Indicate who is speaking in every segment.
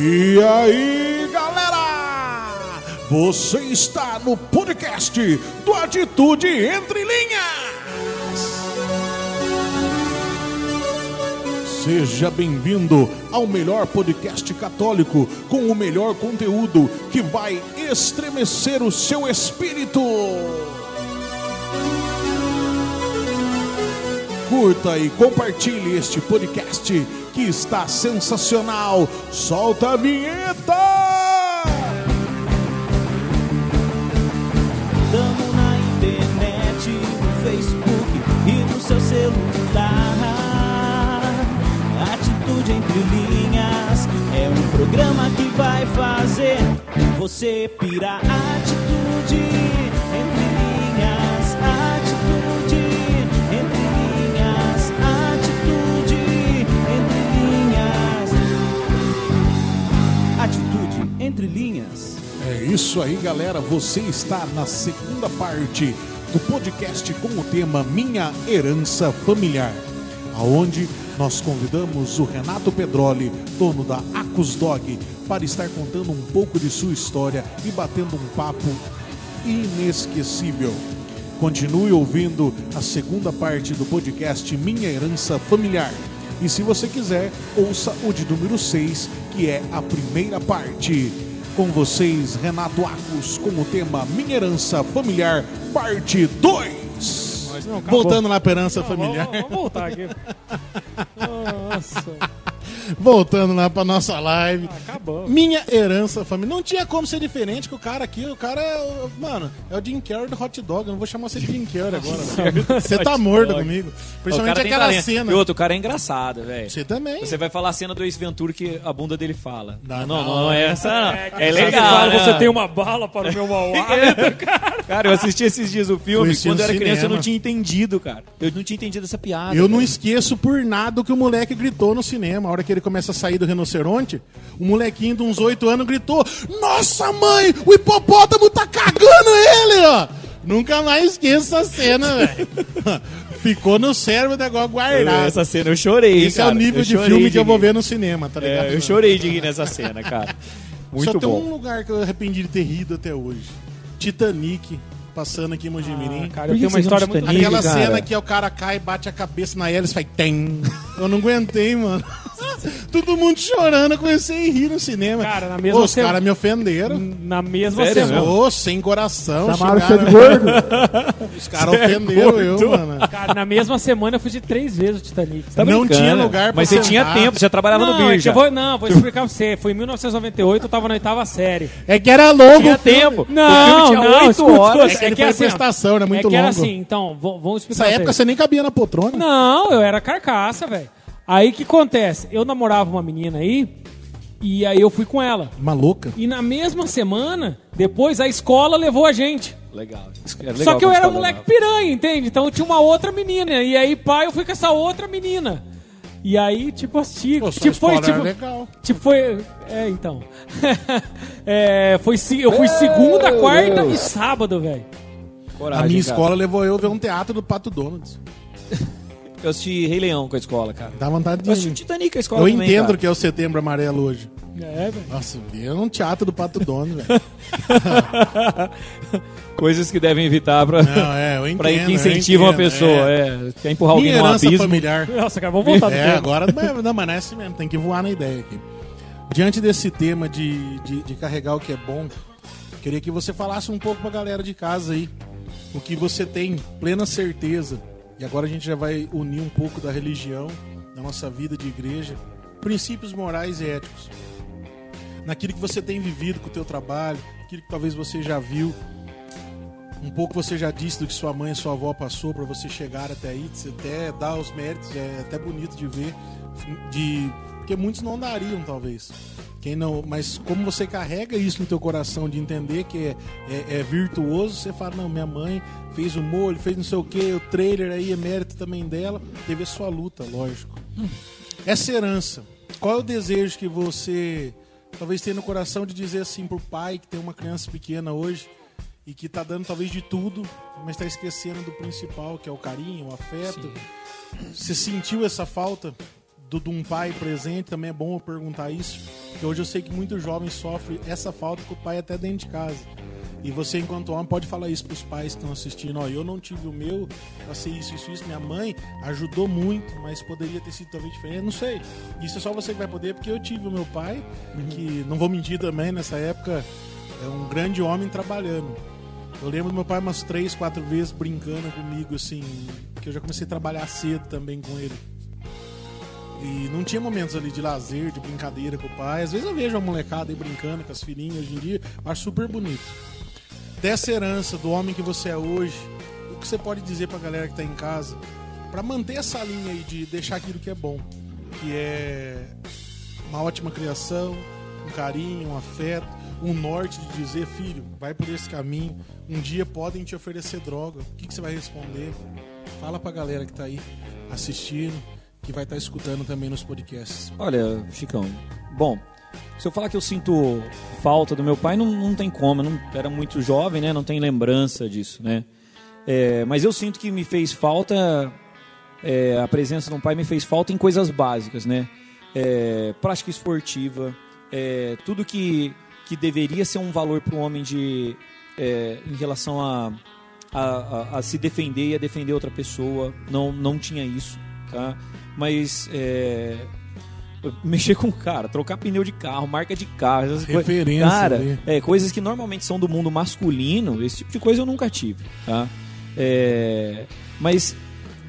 Speaker 1: E aí, galera? Você está no podcast do Atitude Entre Linhas. Seja bem-vindo ao melhor podcast católico com o melhor conteúdo que vai estremecer o seu espírito. Curta e compartilhe este podcast que está sensacional. Solta a vinheta!
Speaker 2: Tamo na internet, no Facebook e no seu celular. Atitude entre linhas é um programa que vai fazer você pirar. Atitude linhas.
Speaker 1: É isso aí, galera. Você está na segunda parte do podcast com o tema Minha Herança Familiar, aonde nós convidamos o Renato Pedroli, dono da Acus Dog, para estar contando um pouco de sua história e batendo um papo inesquecível. Continue ouvindo a segunda parte do podcast Minha Herança Familiar. E se você quiser, ouça o de número 6, que é a primeira parte. Com vocês, Renato Acus, com o tema Minha Herança Familiar, parte 2.
Speaker 3: Não, acabou.
Speaker 1: Voltando para herança
Speaker 3: Não,
Speaker 1: familiar.
Speaker 3: Vamos, vamos voltar aqui. Nossa,
Speaker 1: Voltando lá para nossa live.
Speaker 3: acabou.
Speaker 1: Minha herança família. Não tinha como ser diferente que o cara aqui. O cara é. o- Mano, é o Jim Carrey do hot dog. Eu não vou chamar você de Jim Carrey agora. Você tá morto comigo. Principalmente
Speaker 4: cara
Speaker 1: aquela
Speaker 4: talento.
Speaker 1: cena.
Speaker 4: E outro, o cara é engraçado, velho.
Speaker 1: Você também.
Speaker 4: Você vai falar a cena do Ace Ventura que a bunda dele fala.
Speaker 1: Não,
Speaker 4: Não, não,
Speaker 1: não,
Speaker 4: não, é essa. não.
Speaker 3: É,
Speaker 4: É, legal.
Speaker 3: fala,
Speaker 4: né?
Speaker 3: Você tem uma bala para o meu mau hálito.
Speaker 4: Cara, eu assisti esses dias o filme. Quando eu era criança, eu não tinha entendido, cara. Eu não tinha entendido essa piada.
Speaker 1: Eu não
Speaker 4: velho.
Speaker 1: esqueço por nada o que o moleque gritou no cinema. A hora que ele começa a sair do rinoceronte, o molequinho de uns 8 anos gritou: Nossa mãe, o hipopótamo tá cagando ele, ó! Nunca mais esqueço essa cena, velho. Ficou no cérebro o negócio guardado.
Speaker 4: Essa cena eu chorei,
Speaker 1: Esse é
Speaker 4: cara.
Speaker 1: o nível
Speaker 4: Eu
Speaker 1: de filme que eu vou ver no cinema, tá ligado?
Speaker 4: É, eu chorei de rir nessa cena, cara. Muito
Speaker 1: Só tem
Speaker 4: bom.
Speaker 1: um lugar que eu arrependi de ter rido até hoje. Titanic, passando aqui em Mojimirim.
Speaker 3: Ah, cara, eu tenho uma história muito
Speaker 4: Titanic?
Speaker 1: Aquela
Speaker 4: cara.
Speaker 1: cena que o cara cai, bate a cabeça na hélice e faz tem. Eu não aguentei, mano. Todo mundo chorando, eu comecei a rir no cinema.
Speaker 3: Cara, na mesma
Speaker 1: Os caras me ofenderam.
Speaker 3: Na mesma
Speaker 4: Sério
Speaker 3: semana.
Speaker 1: Ô, sem coração.
Speaker 5: Chamaram você
Speaker 1: xingaram.
Speaker 5: de gordo?
Speaker 1: Os caras ofenderam eu, mano.
Speaker 3: Cara, na mesma semana eu fui de três vezes o Titanic.
Speaker 4: Tá
Speaker 1: Não tinha lugar pra
Speaker 4: Mas você
Speaker 1: sentar.
Speaker 4: tinha tempo, você trabalhava
Speaker 3: não,
Speaker 4: no
Speaker 3: é que
Speaker 4: Birja.
Speaker 3: eu vou, não, vou explicar pra você. Foi em 1998, eu tava na oitava série.
Speaker 1: É que era longo.
Speaker 4: Tinha
Speaker 1: o
Speaker 4: tempo.
Speaker 3: Não,
Speaker 4: o filme tinha
Speaker 3: não,
Speaker 4: oito
Speaker 3: escuta,
Speaker 4: horas.
Speaker 1: É que ele foi
Speaker 3: assim, ó,
Speaker 1: prestação, era muito
Speaker 3: é que era
Speaker 1: longo.
Speaker 3: assim, então, vamos explicar
Speaker 1: Nessa época
Speaker 3: você.
Speaker 1: você nem cabia na poltrona.
Speaker 3: Não, eu era carcaça, velho. Aí o que acontece? Eu namorava uma menina aí, e aí eu fui com ela.
Speaker 1: Uma louca.
Speaker 3: E na mesma semana, depois a escola levou a gente.
Speaker 4: Legal. Era legal
Speaker 3: Só que eu era
Speaker 4: você
Speaker 3: moleque
Speaker 4: falava.
Speaker 3: piranha, entende? Então tinha uma outra menina. E aí, pai, eu fui com essa outra menina. E aí, tipo, assisti.
Speaker 1: Pô,
Speaker 3: tipo, foi,
Speaker 1: era
Speaker 3: tipo,
Speaker 1: legal.
Speaker 3: tipo, foi. É, então. é, foi, eu fui segunda, quarta e sábado, velho.
Speaker 4: Coragem,
Speaker 1: A minha
Speaker 4: cara.
Speaker 1: escola levou eu ver um teatro do Pato Donalds.
Speaker 4: Eu assisti Rei Leão com a escola, cara.
Speaker 1: Dá vontade de
Speaker 4: Eu assisti Titanic com a escola
Speaker 1: Eu
Speaker 4: também,
Speaker 1: entendo
Speaker 4: cara.
Speaker 1: que é o setembro amarelo hoje.
Speaker 3: É, velho.
Speaker 1: Nossa, ver um teatro do Pato Donald, velho.
Speaker 4: Coisas que devem evitar pra,
Speaker 1: Não, é, eu entendo.
Speaker 4: pra que incentivam a
Speaker 1: entendo,
Speaker 4: pessoa.
Speaker 1: é.
Speaker 4: É. Quer empurrar
Speaker 1: Minha
Speaker 4: alguém num
Speaker 1: herança
Speaker 4: abismo.
Speaker 1: familiar.
Speaker 3: Nossa, cara, vamos voltar no
Speaker 1: É, agora não, não, mas não é assim mesmo, tem que voar na ideia aqui. Diante desse tema de, de, de carregar o que é bom, queria que você falasse um pouco pra galera de casa aí. O que você tem plena certeza. E agora a gente já vai unir um pouco da religião, da nossa vida de igreja, princípios morais e éticos. Naquilo que você tem vivido com o teu trabalho, aquilo que talvez você já viu, um pouco você já disse do que sua mãe e sua avó passou para você chegar até aí, você até dá os méritos, é até bonito de ver, de porque muitos não dariam talvez. Quem não, mas como você carrega isso no teu coração de entender que é, é, é virtuoso, você fala não, minha mãe fez o molho, fez não sei o que, o trailer aí é mérito também dela, teve a sua luta, lógico. Essa herança, qual é o desejo que você talvez tenha no coração de dizer assim pro pai que tem uma criança pequena hoje e que tá dando talvez de tudo, mas tá esquecendo do principal, que é o carinho, o afeto. Você sentiu essa falta do, de um pai presente? Também é bom eu perguntar isso. Porque hoje eu sei que muitos jovens sofrem essa falta com o pai até dentro de casa. E você, enquanto homem, pode falar isso pros pais que estão assistindo. Ó, eu não tive o meu, passei isso, isso, isso. Minha mãe ajudou muito, mas poderia ter sido talvez diferente. Não sei. Isso é só você que vai poder, porque eu tive o meu pai, que, não vou mentir também, nessa época, é um grande homem trabalhando. Eu lembro do meu pai umas três, quatro vezes brincando comigo, assim, que eu já comecei a trabalhar cedo também com ele. E não tinha momentos ali de lazer, de brincadeira com o pai. Às vezes eu vejo a molecada aí brincando com as filhinhas hoje em dia, acho super bonito. Dessa herança do homem que você é hoje, o que você pode dizer pra galera que tá em casa, Pra manter essa linha aí de deixar aquilo que é bom, que é uma ótima criação, um carinho, um afeto, um norte de dizer, filho, vai por esse caminho. Um dia podem te oferecer droga. O que, que você vai responder? Fala pra galera que tá aí assistindo, que vai estar escutando também nos podcasts.
Speaker 4: Olha, Chicão, bom, se eu falar que eu sinto falta do meu pai, não, não tem como, não era muito jovem, né? Não tem lembrança disso, né? É, mas eu sinto que me fez falta, é, a presença do pai me fez falta em coisas básicas, né? É, prática esportiva, é, tudo que, que deveria ser um valor para o homem de, é, em relação a, a, a- a se defender e a defender outra pessoa, não, não tinha isso, tá? Mas é, mexer com cara, trocar pneu de carro, marca de carro, essas.
Speaker 1: Referência
Speaker 4: Cara, é, coisas que normalmente são do mundo masculino, esse tipo de coisa eu nunca tive, tá? É, mas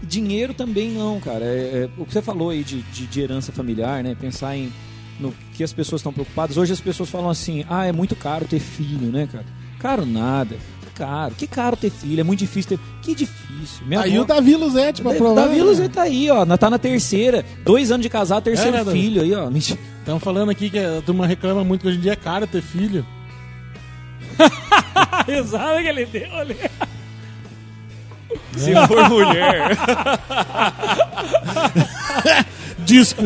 Speaker 4: dinheiro também não, cara. É, é, o que você falou aí de, de, de herança familiar, né? Pensar em no que as pessoas estão preocupadas. Hoje as pessoas falam assim: ah, é muito caro ter filho, né, cara? Caro nada. Que caro. Que caro ter filho. É muito difícil ter. Que difícil. Minha
Speaker 1: Aí
Speaker 4: avó-
Speaker 1: o Davi Luzete pra provar.
Speaker 4: Davi Luzet tá aí, ó. Tá na terceira. Dois anos de casado, terceiro
Speaker 1: É, né,
Speaker 4: filho aí, ó.
Speaker 1: Estão falando aqui que a turma reclama muito que hoje em dia é caro ter filho.
Speaker 3: Risada que ele deu ali.
Speaker 4: Se for mulher.
Speaker 1: Disco.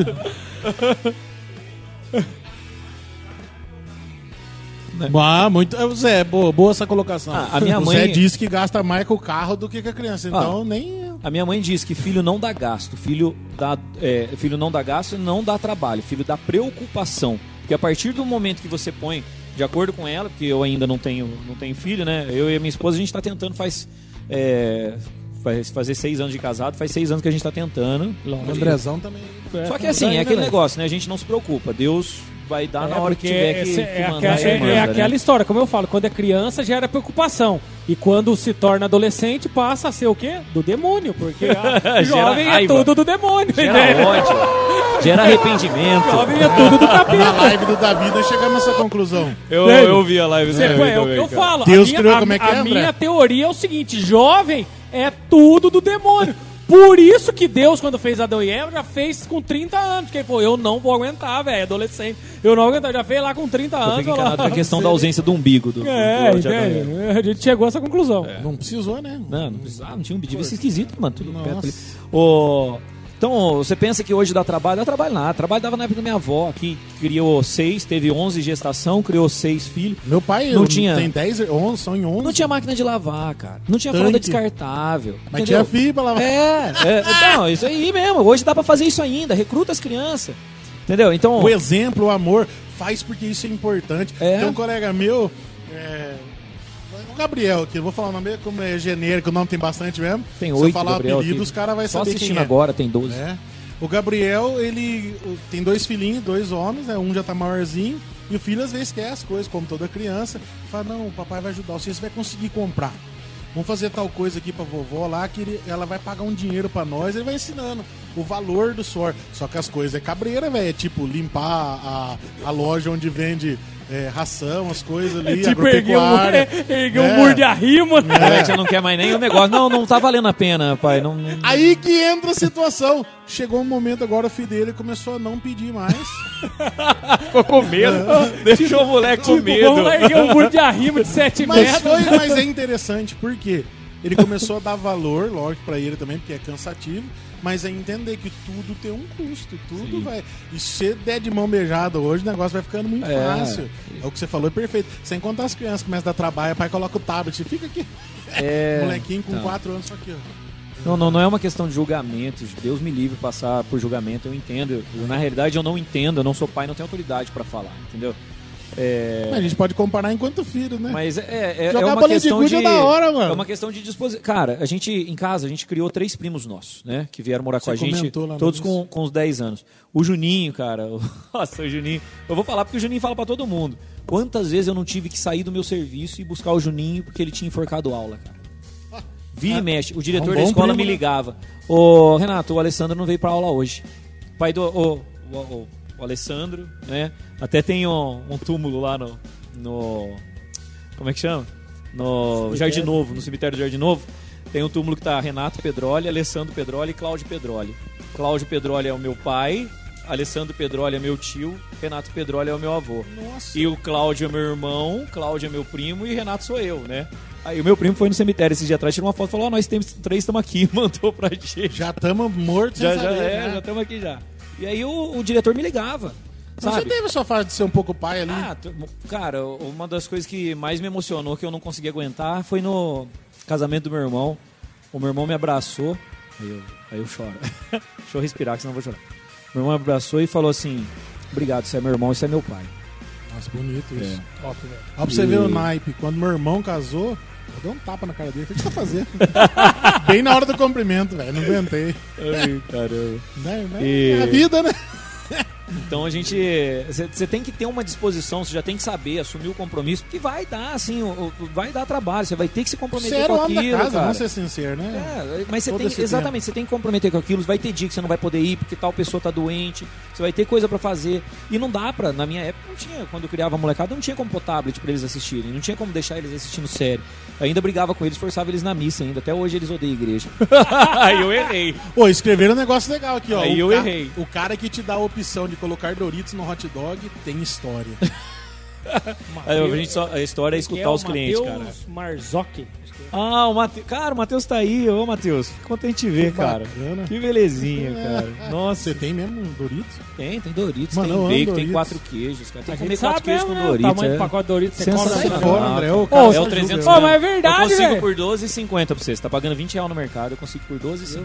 Speaker 1: Ah, muito. é, Zé, boa, boa essa colocação.
Speaker 4: Ah, a minha
Speaker 1: o
Speaker 4: mãe-
Speaker 1: Zé disse que gasta mais com o carro do que com a criança. Então, nem.
Speaker 4: A minha mãe diz que filho não dá gasto, filho, dá, é, filho não dá gasto e não dá trabalho, filho dá preocupação. Porque a partir do momento que você põe, de acordo com ela, porque eu ainda não tenho, não tenho filho, né? Eu e a minha esposa, a gente tá tentando faz, é, faz fazer seis anos de casado, faz seis anos que a gente tá tentando.
Speaker 1: O Andrezão também.
Speaker 4: Só que assim, é aquele negócio, né? A gente não se preocupa. Deus vai dar na hora que tiver que,
Speaker 3: esse-
Speaker 4: que
Speaker 3: é,
Speaker 4: mandar.
Speaker 3: aquela, é-
Speaker 4: manda,
Speaker 3: é
Speaker 4: né?
Speaker 3: aquela história, como eu falo, quando é criança gera preocupação. E quando se torna adolescente, passa a ser o quê? Do demônio, porque a
Speaker 4: Gera
Speaker 3: jovem é tudo do demônio.
Speaker 4: Gera
Speaker 3: né?
Speaker 4: ódio, gera arrependimento.
Speaker 3: Jovem é tudo do
Speaker 1: Na
Speaker 3: capeta.
Speaker 1: live do Davi, nós chegamos nessa conclusão.
Speaker 4: Eu, eu vi a live dele
Speaker 3: foi, é o que eu
Speaker 4: cara.
Speaker 3: falo.
Speaker 1: Deus
Speaker 3: a minha,
Speaker 1: criou
Speaker 3: a-
Speaker 1: como é que
Speaker 3: a
Speaker 1: é, André?
Speaker 3: minha teoria é o seguinte: jovem é tudo do demônio. Por isso que Deus, quando fez Adão e Eva, já fez com 30 anos. Porque ele falou: Eu não vou aguentar, velho, adolescente. Eu não vou aguentar. Já fez lá com 30
Speaker 4: Eu
Speaker 3: anos. lá.
Speaker 4: a questão da ausência do umbigo do,
Speaker 3: É,
Speaker 4: do, do
Speaker 3: entende? A gente chegou a essa conclusão.
Speaker 1: Não precisou, né?
Speaker 4: Não, não precisava, não tinha um umbigo. Devia ser esquisito, mano. Tudo
Speaker 1: Nossa.
Speaker 4: perto ali. Ô, então, você pensa que hoje dá trabalho? Dá trabalho nada. Trabalho dava na época da minha avó, que criou seis, teve 11 gestação, criou seis filhos.
Speaker 1: Meu pai
Speaker 4: Não
Speaker 1: eu-
Speaker 4: tinha-
Speaker 1: tem 10, 11, são em 11.
Speaker 4: Não tinha máquina de lavar, cara. Não tinha
Speaker 1: Tanque.
Speaker 4: fralda descartável.
Speaker 1: Mas
Speaker 4: entendeu?
Speaker 1: tinha fibra lá.
Speaker 4: É, é, não, isso aí mesmo. Hoje dá pra fazer isso ainda. Recruta as crianças. Entendeu? Então,
Speaker 1: O exemplo, o amor, faz porque isso é importante.
Speaker 4: É.
Speaker 1: Tem um colega meu, é, o Gabriel, que eu vou falar o nome como é genérico, o nome tem bastante mesmo.
Speaker 4: tem
Speaker 1: Se eu
Speaker 4: oito,
Speaker 1: falar
Speaker 4: Gabriel,
Speaker 1: apelido,
Speaker 4: aqui.
Speaker 1: os caras vão saber
Speaker 4: assistindo
Speaker 1: quem é.
Speaker 4: agora tem 12.
Speaker 1: É. O Gabriel, ele tem dois filhinhos, dois homens, né? Um já tá maiorzinho. E o filho às vezes quer as coisas, como toda criança. Fala, não, o papai vai ajudar, você vai conseguir comprar. Vamos fazer tal coisa aqui pra vovó lá, que ele- ela vai pagar um dinheiro pra nós, ele vai ensinando o valor do suor. Só que as coisas é cabreira, velho. É tipo limpar a, a loja onde vende é, ração, as coisas ali,
Speaker 3: Tipo, ergueu, um- ergueu um
Speaker 1: É.
Speaker 3: muro de arrimo. né?
Speaker 4: A gente não quer mais nem o negócio. Não, não tá valendo a pena, pai. Não, não-
Speaker 1: Aí que entra a situação. Chegou um momento agora, o filho dele começou a não pedir mais.
Speaker 4: ficou com medo. Deixou o moleque com
Speaker 3: Tipo, vamos lá erguer um muro de arrimo de 7
Speaker 1: Mas
Speaker 3: metros.
Speaker 1: foi, mas é interessante porque ele começou a dar valor, lógico, pra ele também, porque é cansativo, mas é entender que tudo tem um custo, tudo vai. E se você der de mão beijada hoje, o negócio vai ficando muito
Speaker 4: É.
Speaker 1: fácil. É o que você falou, é perfeito. Sem contar as crianças começam a dar trabalho, o pai coloca o tablet, fica aqui.
Speaker 4: É,
Speaker 1: Molequinho com
Speaker 4: então.
Speaker 1: 4 anos, só aqui, ó.
Speaker 4: Não, não, não é uma questão de julgamentos. Deus me livre passar por julgamento, eu entendo. Eu, na realidade, eu não entendo, eu não sou pai, não tenho autoridade pra falar, entendeu? É,
Speaker 1: a gente pode comparar enquanto filho, né?
Speaker 4: Mas é, é, é
Speaker 1: Jogar
Speaker 4: uma
Speaker 1: bolinha de
Speaker 4: questão de,
Speaker 1: é da hora, mano.
Speaker 4: É uma questão de disposição. Cara, a gente, em casa, a gente criou três primos nossos, né? Que vieram morar com
Speaker 1: Você
Speaker 4: a gente, todos com, com uns 10 anos. O Juninho, cara. o- Nossa, o Juninho. Eu vou falar porque o Juninho fala pra todo mundo. Quantas vezes eu não tive que sair do meu serviço e buscar o Juninho porque ele tinha enforcado aula, cara? Vira e mexe. O diretor
Speaker 1: É um
Speaker 4: da escola
Speaker 1: primo,
Speaker 4: me
Speaker 1: né?
Speaker 4: ligava. Ô, Renato, o Alessandro não veio pra aula hoje. Pai do. O, o, o- o Alessandro, né? Até tem um, um túmulo lá no. no como é que chama? No Jardim Novo, no cemitério do Jardim Novo. Tem um túmulo que tá Renato Pedroli, Alessandro Pedroli e Cláudio Pedroli. Cláudio Pedroli é o meu pai, Alessandro Pedroli é meu tio, Renato Pedroli é o meu avô.
Speaker 1: Nossa.
Speaker 4: E o Cláudio é meu irmão, Cláudio é meu primo e Renato sou eu, né? Aí o meu primo foi no cemitério esse dia atrás, tirou uma foto e falou: Ó, nós temos três, estamos aqui, mandou pra gente.
Speaker 1: Já estamos mortos
Speaker 4: Já, já,
Speaker 1: saber,
Speaker 4: é,
Speaker 1: né?
Speaker 4: já estamos aqui já. E aí o, o diretor me ligava.
Speaker 1: Mas Você
Speaker 4: Sabe?
Speaker 1: teve a sua fase de ser um pouco pai ali?
Speaker 4: Ah, cara, uma das coisas que mais me emocionou, que eu não consegui aguentar, foi no casamento do meu irmão. O meu irmão me abraçou. Aí eu, aí eu choro. Deixa eu respirar, que senão eu vou chorar. Meu irmão me abraçou e falou assim: Obrigado, você é meu irmão, você é meu pai.
Speaker 1: Nossa, bonito isso.
Speaker 4: É.
Speaker 3: Top, velho.
Speaker 1: Ó, pra você
Speaker 4: E-
Speaker 1: ver o naipe. Quando meu irmão casou, eu dei um tapa na cara dele. O que você tá fazendo? Bem na hora do cumprimento, velho. Não aguentei.
Speaker 4: Ai, caramba.
Speaker 1: Mas
Speaker 4: E-
Speaker 1: É a vida, né?
Speaker 4: Então a gente. Você tem que ter uma disposição, você já tem que saber, assumir o compromisso, porque vai dar, assim, o- o- vai dar trabalho, você vai ter que se comprometer
Speaker 1: era
Speaker 4: com aquilo.
Speaker 1: casa,
Speaker 4: cara.
Speaker 1: vamos ser sinceros, né?
Speaker 4: É, mas você tem, exatamente, você tem que comprometer com aquilo. Vai ter dia que você não vai poder ir porque tal pessoa tá doente. Você vai ter coisa pra fazer. E não dá pra, na minha época, não tinha, quando eu criava a molecada, não tinha como pôr tablet pra eles assistirem. Não tinha como deixar eles assistindo série. Eu ainda brigava com eles, forçava eles na missa ainda. Até hoje eles odeiam a igreja. Aí eu errei.
Speaker 1: Pô, escreveram um negócio legal aqui, ó.
Speaker 4: Aí
Speaker 1: o
Speaker 4: eu errei.
Speaker 1: O cara que te dá a opção de colocar Doritos no hot dog tem história.
Speaker 4: Aí a, gente só, a história é escutar
Speaker 3: é o
Speaker 4: os clientes, cara.
Speaker 3: Matheus Marzocchi.
Speaker 4: Ah, o Matheus. Cara, o Matheus tá aí. Ô, Matheus. Fico contente de ver,
Speaker 1: Que
Speaker 4: cara.
Speaker 1: bacana.
Speaker 4: Que belezinha, cara. Nossa.
Speaker 1: Você tem mesmo um Doritos?
Speaker 4: Tem, tem Doritos,
Speaker 1: Mano,
Speaker 4: tem bacon, tem quatro queijos, cara. Tem que comer quatro queijos
Speaker 3: mesmo,
Speaker 4: com
Speaker 3: né? O
Speaker 4: Doritos.
Speaker 3: tamanho
Speaker 4: é.
Speaker 3: do pacote de Doritos você compra.
Speaker 1: Sai fora, André. Ô, cara,
Speaker 4: É
Speaker 1: só
Speaker 4: o
Speaker 1: julga.
Speaker 4: 300
Speaker 3: Ô,
Speaker 4: gramas.
Speaker 3: mas é verdade,
Speaker 4: Eu consigo
Speaker 3: velho.
Speaker 4: por 12,50 pra você. Você tá pagando 20 reais no mercado, eu consigo por 12,50.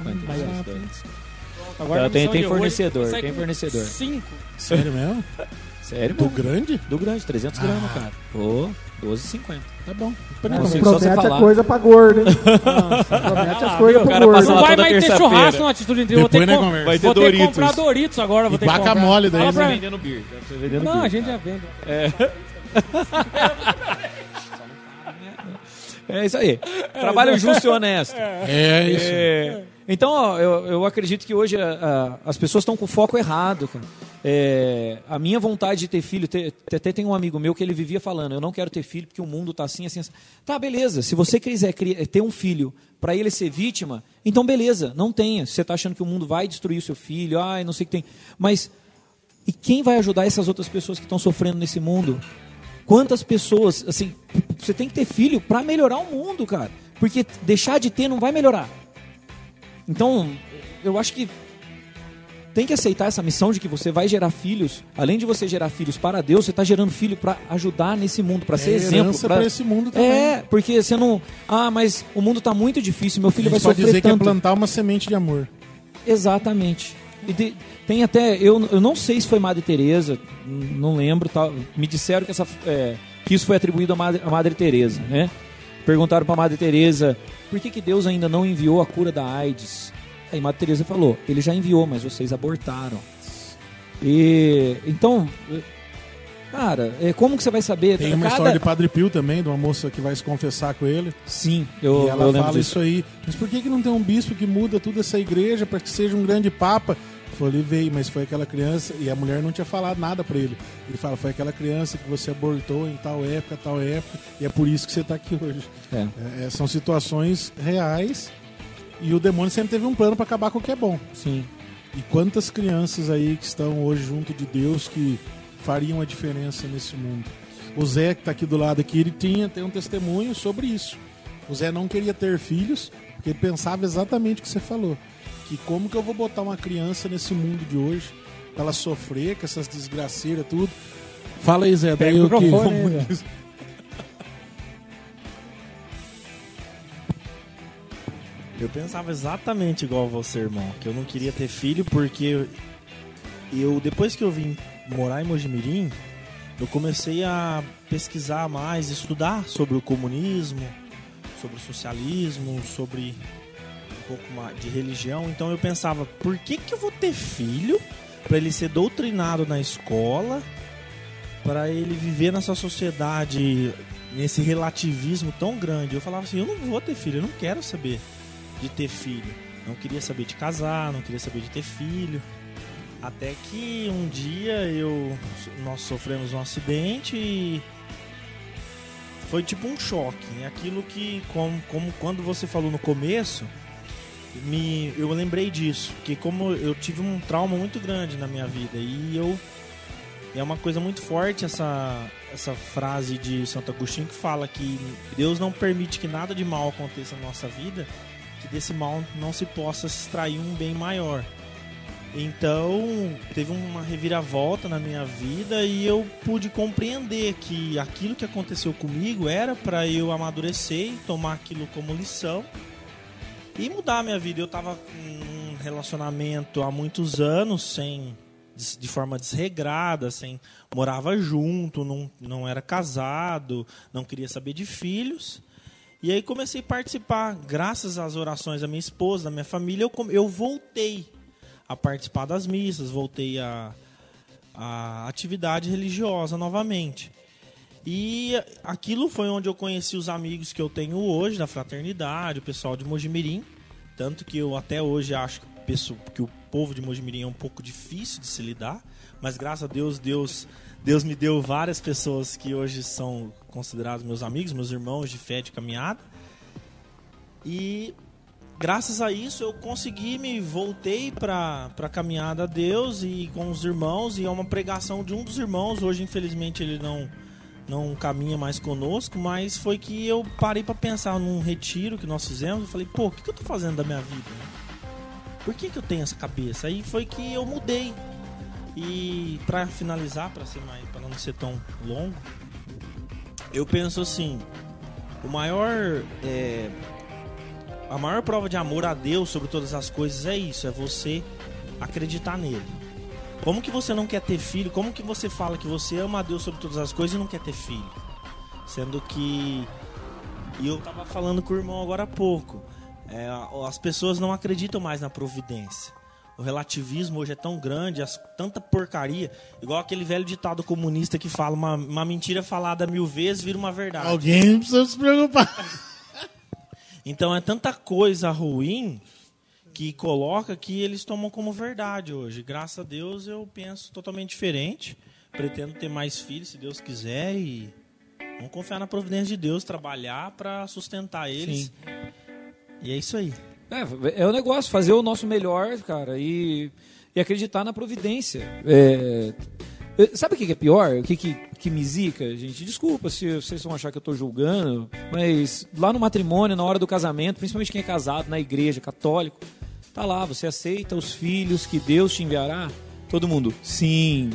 Speaker 3: Agora,
Speaker 4: Tá, tem- tem
Speaker 3: hoje,
Speaker 4: fornecedor, tem fornecedor.
Speaker 3: Cinco.
Speaker 1: Sério mesmo?
Speaker 4: Sério,
Speaker 1: Do
Speaker 4: mano?
Speaker 1: grande?
Speaker 4: Do grande, 300 gramas, cara. Pô, 12,50.
Speaker 1: Tá bom.
Speaker 4: Não,
Speaker 1: Não,
Speaker 5: Promete a coisa pra gordo, hein? Promete as
Speaker 3: Ah,
Speaker 5: coisas
Speaker 4: cara
Speaker 5: gordo.
Speaker 3: Não vai mais ter churrasco na Atitude Interior. Vou ter
Speaker 1: né,
Speaker 3: com-.
Speaker 4: Vai ter
Speaker 3: vou ter que comprar Doritos agora. Vou
Speaker 1: E
Speaker 3: ter que comprar.
Speaker 1: guacamole daí,
Speaker 3: Fala pra
Speaker 1: né?
Speaker 3: mim.
Speaker 4: vendendo beer. Tô vendendo
Speaker 3: Não,
Speaker 4: beer,
Speaker 3: a gente
Speaker 4: cara.
Speaker 3: já vende.
Speaker 4: É isso aí. Trabalho justo e honesto.
Speaker 1: É isso.
Speaker 4: É, então, ó, eu, eu acredito que hoje a- a- as pessoas estão com foco errado, cara. É, a minha vontade de ter filho, te- até tem um amigo meu que ele vivia falando, eu não quero ter filho porque o mundo tá assim, assim, assim. Tá, beleza. Se você quiser cri- ter um filho para ele ser vítima, então beleza, não tenha. Se você tá achando que o mundo vai destruir o seu filho, ai, não sei o que tem. Mas e quem vai ajudar essas outras pessoas que estão sofrendo nesse mundo? Quantas pessoas, assim, você tem que ter filho para melhorar o mundo, cara. Porque deixar de ter não vai melhorar. Então, eu acho que tem que aceitar essa missão de que você vai gerar filhos. Além de você gerar filhos para Deus, você está gerando filho para ajudar nesse mundo, para ser
Speaker 1: É
Speaker 4: exemplo.
Speaker 1: herança
Speaker 4: pra-
Speaker 1: pra esse mundo também.
Speaker 4: É, porque você não. Ah, mas o mundo tá muito difícil, meu filho vai
Speaker 1: gente pode
Speaker 4: sofrer
Speaker 1: dizer que é
Speaker 4: tanto.
Speaker 1: plantar uma semente de amor.
Speaker 4: Exatamente. E de- tem até, eu, eu não sei se foi Madre Teresa, não lembro, tá, me disseram que, essa, é, que isso foi atribuído a Madre, a Madre Teresa, né? Perguntaram para Madre Teresa por que, que Deus ainda não enviou a cura da AIDS. Aí Madre Teresa falou, ele já enviou, mas vocês abortaram. E então, cara, é, como que você vai saber?
Speaker 1: Tem uma
Speaker 4: Cada-
Speaker 1: história de Padre Pio também, de uma moça que vai se confessar com ele.
Speaker 4: Sim, eu,
Speaker 1: e ela
Speaker 4: eu
Speaker 1: fala
Speaker 4: disso.
Speaker 1: isso aí. Mas por que, que não tem um bispo que muda toda essa igreja para que seja um grande papa? Falou, ele veio, mas foi aquela criança, e a mulher não tinha falado nada para ele. Ele fala, foi aquela criança que você abortou em tal época, tal época, e é por isso que você está aqui hoje.
Speaker 4: É.
Speaker 1: É, é, são situações reais, e o demônio sempre teve um plano para acabar com o que é bom.
Speaker 4: Sim.
Speaker 1: E quantas crianças aí que estão hoje junto de Deus que fariam a diferença nesse mundo? O Zé, que está aqui do lado aqui, ele tinha tem um testemunho sobre isso. O Zé não queria ter filhos, porque ele pensava exatamente o que você falou. Que como que eu vou botar uma criança nesse mundo de hoje, pra ela sofrer com essas desgraceiras, tudo. Fala aí, Zé, daí
Speaker 3: Pega o
Speaker 1: o que...
Speaker 3: microfone.
Speaker 6: Eu pensava exatamente igual você, irmão, que eu não queria ter filho porque eu depois que eu vim morar em Mojimirim, eu comecei a pesquisar mais, estudar sobre o comunismo, sobre o socialismo, sobre pouco de religião. Então eu pensava, por que que eu vou ter filho para ele ser doutrinado na escola, para ele viver nessa sociedade nesse relativismo tão grande? Eu falava assim, eu não vou ter filho, eu não quero saber de ter filho. Não queria saber de casar, não queria saber de ter filho. Até que um dia eu nós sofremos um acidente e foi tipo um choque. É aquilo que, como, como quando você falou no começo, me, eu lembrei disso. Que como eu tive um trauma muito grande na minha vida e eu. É uma coisa muito forte essa, essa frase de Santo Agostinho que fala que Deus não permite que nada de mal aconteça na nossa vida, que desse mal não se possa extrair um bem maior. Então, teve uma reviravolta na minha vida e eu pude compreender que aquilo que aconteceu comigo era para eu amadurecer e tomar aquilo como lição e mudar a minha vida. Eu estava em um relacionamento há muitos anos sem de forma desregrada, sem morava junto, não, não era casado, não queria saber de filhos. E aí comecei a participar, graças às orações da minha esposa, da minha família, eu, eu voltei a participar das missas, voltei a, a atividade religiosa novamente. E aquilo foi onde eu conheci os amigos que eu tenho hoje, da fraternidade, o pessoal de Mojimirim. Tanto que eu até hoje acho que o povo de Mojimirim é um pouco difícil de se lidar. Mas graças a Deus, Deus, Deus me deu várias pessoas que hoje são considerados meus amigos, meus irmãos de fé de caminhada. E graças a isso eu consegui me voltei para a caminhada a Deus e com os irmãos e é uma pregação de um dos irmãos hoje infelizmente ele não não caminha mais conosco mas foi que eu parei para pensar num retiro que nós fizemos. E falei pô o que, que eu tô fazendo da minha vida? Por que, que eu tenho essa cabeça? Aí foi que eu mudei. E para finalizar para ser mais para não ser tão longo eu penso assim o maior é, a maior prova de amor a Deus sobre todas as coisas é isso, é você acreditar nele. Como que você não quer ter filho? Como que você fala que você ama a Deus sobre todas as coisas e não quer ter filho? Sendo que e eu tava falando com o irmão agora há pouco. É, as pessoas não acreditam mais na providência. O relativismo hoje é tão grande, as, tanta porcaria, igual aquele velho ditado comunista que fala uma, uma mentira falada mil vezes vira uma verdade.
Speaker 1: Alguém precisa se preocupar.
Speaker 6: Então é tanta coisa ruim que coloca que eles tomam como verdade hoje. Graças a Deus eu penso totalmente diferente. Pretendo ter mais filhos, se Deus quiser, e vamos confiar na providência de Deus, trabalhar para sustentar eles.
Speaker 4: Sim.
Speaker 6: E é isso aí.
Speaker 4: É, é o negócio, fazer o nosso melhor, cara, e, e acreditar na providência. É, sabe o que é pior? O que, que, que me zica, gente? Desculpa se vocês vão achar que eu estou julgando, mas lá no matrimônio, na hora do casamento, principalmente quem é casado na igreja católico, tá lá, você aceita os filhos que Deus te enviará? Todo mundo, sim.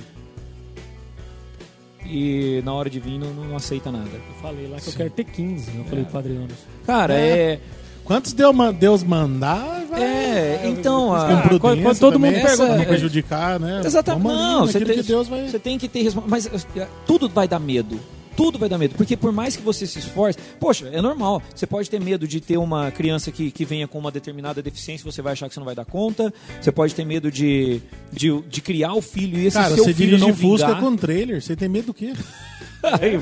Speaker 4: E na hora de vir não, não aceita nada.
Speaker 3: Eu falei lá que eu quero ter 15, eu falei pro Padre Anderson.
Speaker 4: Cara, é.
Speaker 1: Quantos Deus, ma- Deus mandar, vai.
Speaker 4: É, então. a-
Speaker 3: quando- quando todo mundo pergunta-
Speaker 1: não prejudicar, né?
Speaker 4: Exatamente. Não, você tem,
Speaker 1: que Deus vai...
Speaker 4: você tem que ter resposta. Mas é, tudo vai dar medo. Tudo vai dar medo. Porque por mais que você se esforce. Poxa, é normal. Você pode ter medo de ter uma criança que, que venha com uma determinada deficiência você vai achar que você não vai dar conta. Você pode ter medo de, de, de criar o filho e esse
Speaker 1: Cara,
Speaker 4: seu
Speaker 1: você
Speaker 4: filho
Speaker 1: dirige
Speaker 4: não
Speaker 1: Fusca
Speaker 4: vingar.
Speaker 1: com trailer, você tem medo do quê?
Speaker 4: Aí,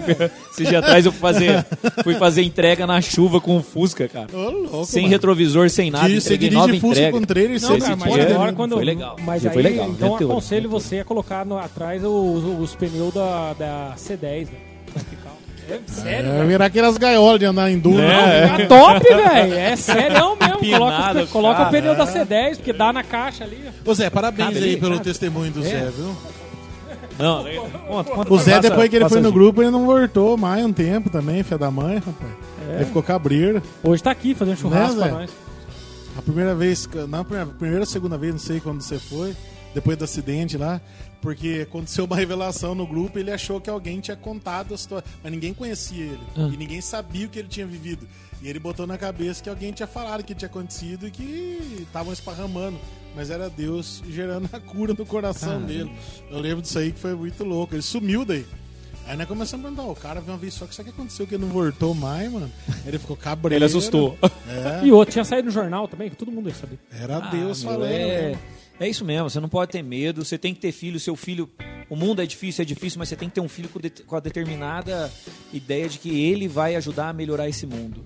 Speaker 4: Esses dias atrás eu fui fazer, fui fazer entrega na chuva com o Fusca, cara.
Speaker 1: Ô, louco,
Speaker 4: sem
Speaker 1: mano.
Speaker 4: retrovisor, sem nada.
Speaker 1: Di- Você dirige
Speaker 4: nova
Speaker 1: Fusca
Speaker 4: entrega.
Speaker 1: com trailer,
Speaker 3: Não, cara, mas agora
Speaker 1: ter-
Speaker 3: quando.
Speaker 4: Foi legal.
Speaker 3: Mas
Speaker 4: Já
Speaker 3: aí,
Speaker 4: foi legal,
Speaker 3: então
Speaker 4: meteu,
Speaker 3: aconselho você a colocar no- atrás os, os pneus da, da C10, velho. É sério,
Speaker 1: É, virar aquelas gaiolas de andar em duro.
Speaker 3: É top, velho. É sério mesmo. Coloca,
Speaker 4: Empinado,
Speaker 3: os- coloca o pneu da C10, porque dá na caixa ali.
Speaker 1: Ô Zé, parabéns
Speaker 3: Cabe
Speaker 1: aí pelo testemunho do Zé, viu?
Speaker 4: Não, conta, conta.
Speaker 1: O Zé,
Speaker 4: Passa-
Speaker 1: depois que ele foi no
Speaker 4: a-
Speaker 1: grupo, ele não voltou mais um tempo também, filha da mãe, rapaz. Ele ficou cabreiro.
Speaker 3: Hoje tá aqui fazendo churrasco
Speaker 1: Né,
Speaker 3: pra nós.
Speaker 1: A primeira vez, na primeira, primeira ou segunda vez, não sei quando você foi, depois do acidente lá, porque aconteceu uma revelação no grupo e ele achou que alguém tinha contado a situação, mas ninguém conhecia ele
Speaker 3: Ah.
Speaker 1: e ninguém sabia o que ele tinha vivido. E ele botou na cabeça que alguém tinha falado que tinha acontecido e que estavam esparramando, mas era Deus gerando a cura no coração dele. Eu lembro disso aí que foi muito louco. Ele sumiu daí. Aí nós começamos a perguntar, "Ó, o cara viu uma vez só que isso aqui aconteceu, que ele não voltou mais, mano. Ele ficou cabreiro.
Speaker 4: Ele assustou.
Speaker 1: É,
Speaker 3: E outro, tinha saído no jornal também, que todo mundo ia saber.
Speaker 1: era Deus
Speaker 4: Ah, meu,
Speaker 1: falando.
Speaker 4: É,
Speaker 1: né?
Speaker 4: É isso mesmo, você não pode ter medo, você tem que ter filho, seu filho. O mundo é difícil, é difícil, mas você tem que ter um filho com, det- com a determinada ideia de que ele vai ajudar a melhorar esse mundo.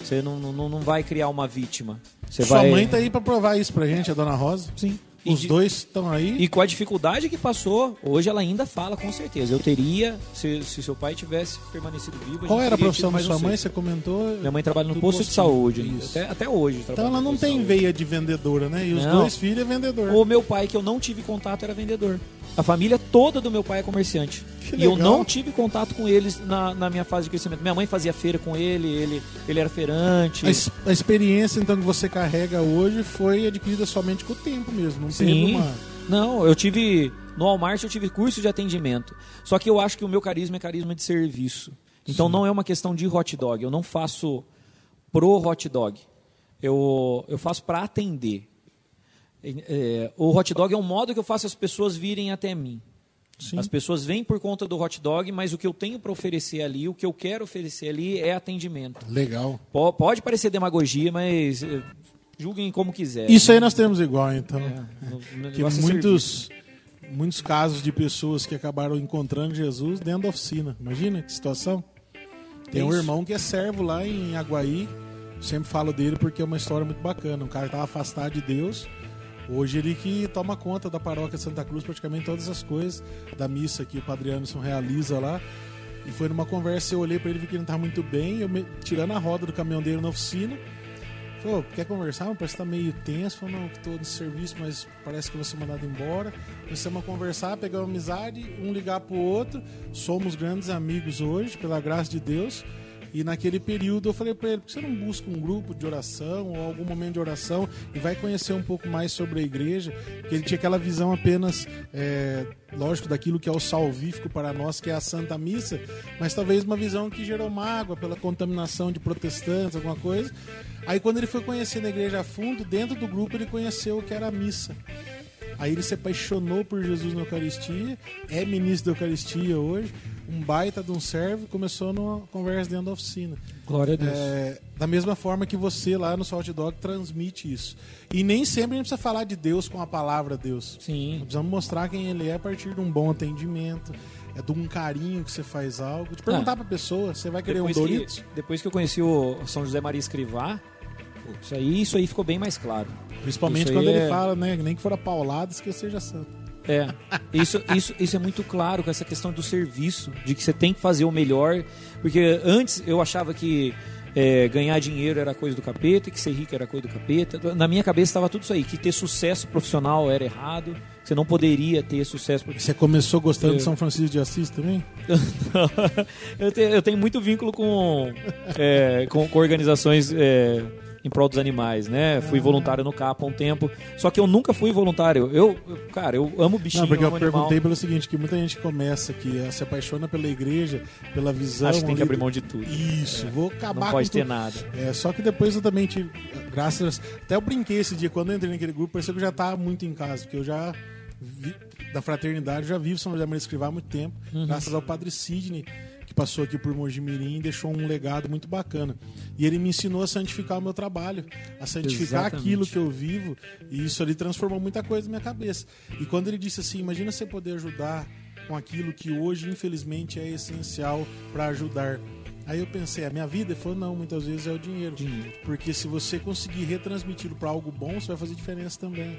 Speaker 4: Você não, não, não vai criar uma vítima. Você
Speaker 1: Sua
Speaker 4: vai...
Speaker 1: mãe tá aí pra provar isso pra gente, a dona Rosa.
Speaker 4: Sim.
Speaker 1: Os
Speaker 4: de-
Speaker 1: dois estão aí.
Speaker 4: E com a dificuldade que passou, hoje ela ainda fala com certeza. Eu teria, se, se seu pai tivesse permanecido vivo.
Speaker 1: Qual era a profissão da sua
Speaker 4: um
Speaker 1: mãe? Você comentou.
Speaker 4: Minha mãe trabalha no
Speaker 1: Do
Speaker 4: posto de saúde. Até, até hoje.
Speaker 1: Então ela não
Speaker 4: posto
Speaker 1: tem veia de vendedora, né? E os
Speaker 4: Não.
Speaker 1: dois filhos é vendedor.
Speaker 4: O meu pai, que eu não tive contato, era vendedor. A família toda do meu pai é comerciante.
Speaker 1: Que
Speaker 4: e eu não tive contato com eles na, na minha fase de crescimento. Minha mãe fazia feira com ele, ele, ele era feirante.
Speaker 1: A, a experiência então que você carrega hoje foi adquirida somente com o tempo mesmo. Não
Speaker 4: Sim.
Speaker 1: uma.
Speaker 4: Não, eu tive. No Walmart eu tive curso de atendimento. Só que eu acho que o meu carisma é carisma de serviço. Então não é uma questão de hot dog. Eu não faço pro hot dog. Eu, eu faço para atender. É, o hot dog é um modo que eu faço as pessoas virem até mim.
Speaker 1: Sim.
Speaker 4: As pessoas vêm por conta do hot dog, mas o que eu tenho para oferecer ali, o que eu quero oferecer ali é atendimento.
Speaker 1: Legal.
Speaker 4: Po- Pode parecer demagogia, mas eh, julguem como quiser.
Speaker 1: Isso aí nós temos igual, então.
Speaker 4: É, o- o
Speaker 1: Que
Speaker 4: é serviço.
Speaker 1: muitos, muitos casos de pessoas que acabaram encontrando Jesus dentro da oficina. Imagina que situação. Tem um
Speaker 4: Isso.
Speaker 1: irmão que é servo lá em Aguaí. Sempre falo dele porque é uma história muito bacana. Um cara estava afastado de Deus. Hoje ele que toma conta da paróquia Santa Cruz, praticamente todas as coisas da missa que o Padre Anderson realiza lá. E foi numa conversa, eu olhei para ele vi que ele não estava muito bem. Eu me- tirando a roda do caminhão dele na oficina. Falou, quer conversar? Parece que tá meio tenso. Falou, não, tô no serviço, mas parece que vou ser mandado embora. Começamos a conversar, pegar uma amizade, um ligar pro outro. Somos grandes amigos hoje, pela graça de Deus. E naquele período eu falei pra ele, por que você não busca um grupo de oração ou algum momento de oração e vai conhecer um pouco mais sobre a igreja? Porque ele tinha aquela visão apenas, é, lógico, daquilo que é o salvífico para nós, que é a Santa Missa, mas talvez uma visão que gerou mágoa pela contaminação de protestantes, alguma coisa. Aí quando ele foi conhecer a igreja a fundo, dentro do grupo ele conheceu o que era a missa. Aí ele se apaixonou por Jesus na Eucaristia, é ministro da Eucaristia hoje, um baita de um servo, começou numa conversa dentro da oficina.
Speaker 3: Glória a Deus.
Speaker 1: É, da mesma forma que você lá no Salt Dog transmite isso. E nem sempre a gente precisa falar de Deus com a palavra Deus. Nós
Speaker 4: Sim.
Speaker 1: precisamos mostrar quem ele é a partir de um bom atendimento, é de um carinho que você faz algo. De perguntar
Speaker 4: Ah.
Speaker 1: pra pessoa, você vai querer um
Speaker 4: que,
Speaker 1: Doritos?
Speaker 4: depois que eu conheci o São José Maria Escrivá, isso aí, isso aí ficou bem mais claro.
Speaker 1: Principalmente quando ele
Speaker 4: é-
Speaker 1: fala, né? Nem que for pauladas que eu seja santo.
Speaker 4: É, isso, isso, isso é muito claro com essa questão do serviço, de que você tem que fazer o melhor. Porque antes eu achava que é, ganhar dinheiro era coisa do capeta, que ser rico era coisa do capeta. Na minha cabeça estava tudo isso aí, que ter sucesso profissional era errado, você não poderia ter sucesso.
Speaker 1: Você começou gostando de
Speaker 4: Eu-
Speaker 1: São Francisco de Assis também?
Speaker 4: eu, tenho, eu tenho muito vínculo com, é, com, com organizações é, em prol dos animais, né? Fui voluntário no CAPA um tempo. Só que eu nunca fui voluntário. Eu, cara, eu amo bichinho,
Speaker 1: Não, porque eu
Speaker 4: amo animal.
Speaker 1: perguntei pelo seguinte, que muita gente começa que eh, se apaixona pela igreja, pela visão.
Speaker 4: Acho que tem que abrir mão de tudo.
Speaker 1: Isso, vou acabar
Speaker 4: Não pode
Speaker 1: com
Speaker 4: ter
Speaker 1: tudo.
Speaker 4: nada.
Speaker 1: É, só que depois eu também tive, graças até eu brinquei esse dia quando eu entrei naquele grupo, parecia que eu já estava muito em casa, porque eu já vi, da fraternidade, eu já vivo São José Maria Escrivá há muito tempo,
Speaker 4: Uhum.
Speaker 1: graças ao Padre Sidney, passou aqui por Mojimirim e deixou um legado muito bacana. E ele me ensinou a santificar o meu trabalho, a santificar
Speaker 4: Exatamente.
Speaker 1: aquilo que eu vivo, e isso ali transformou muita coisa na minha cabeça. E quando ele disse assim, imagina você poder ajudar com aquilo que hoje, infelizmente, é essencial para ajudar. Aí eu pensei, a minha vida? Ele falou, não, muitas vezes é o dinheiro. Porque se você conseguir retransmiti-lo para algo bom, você vai fazer diferença também.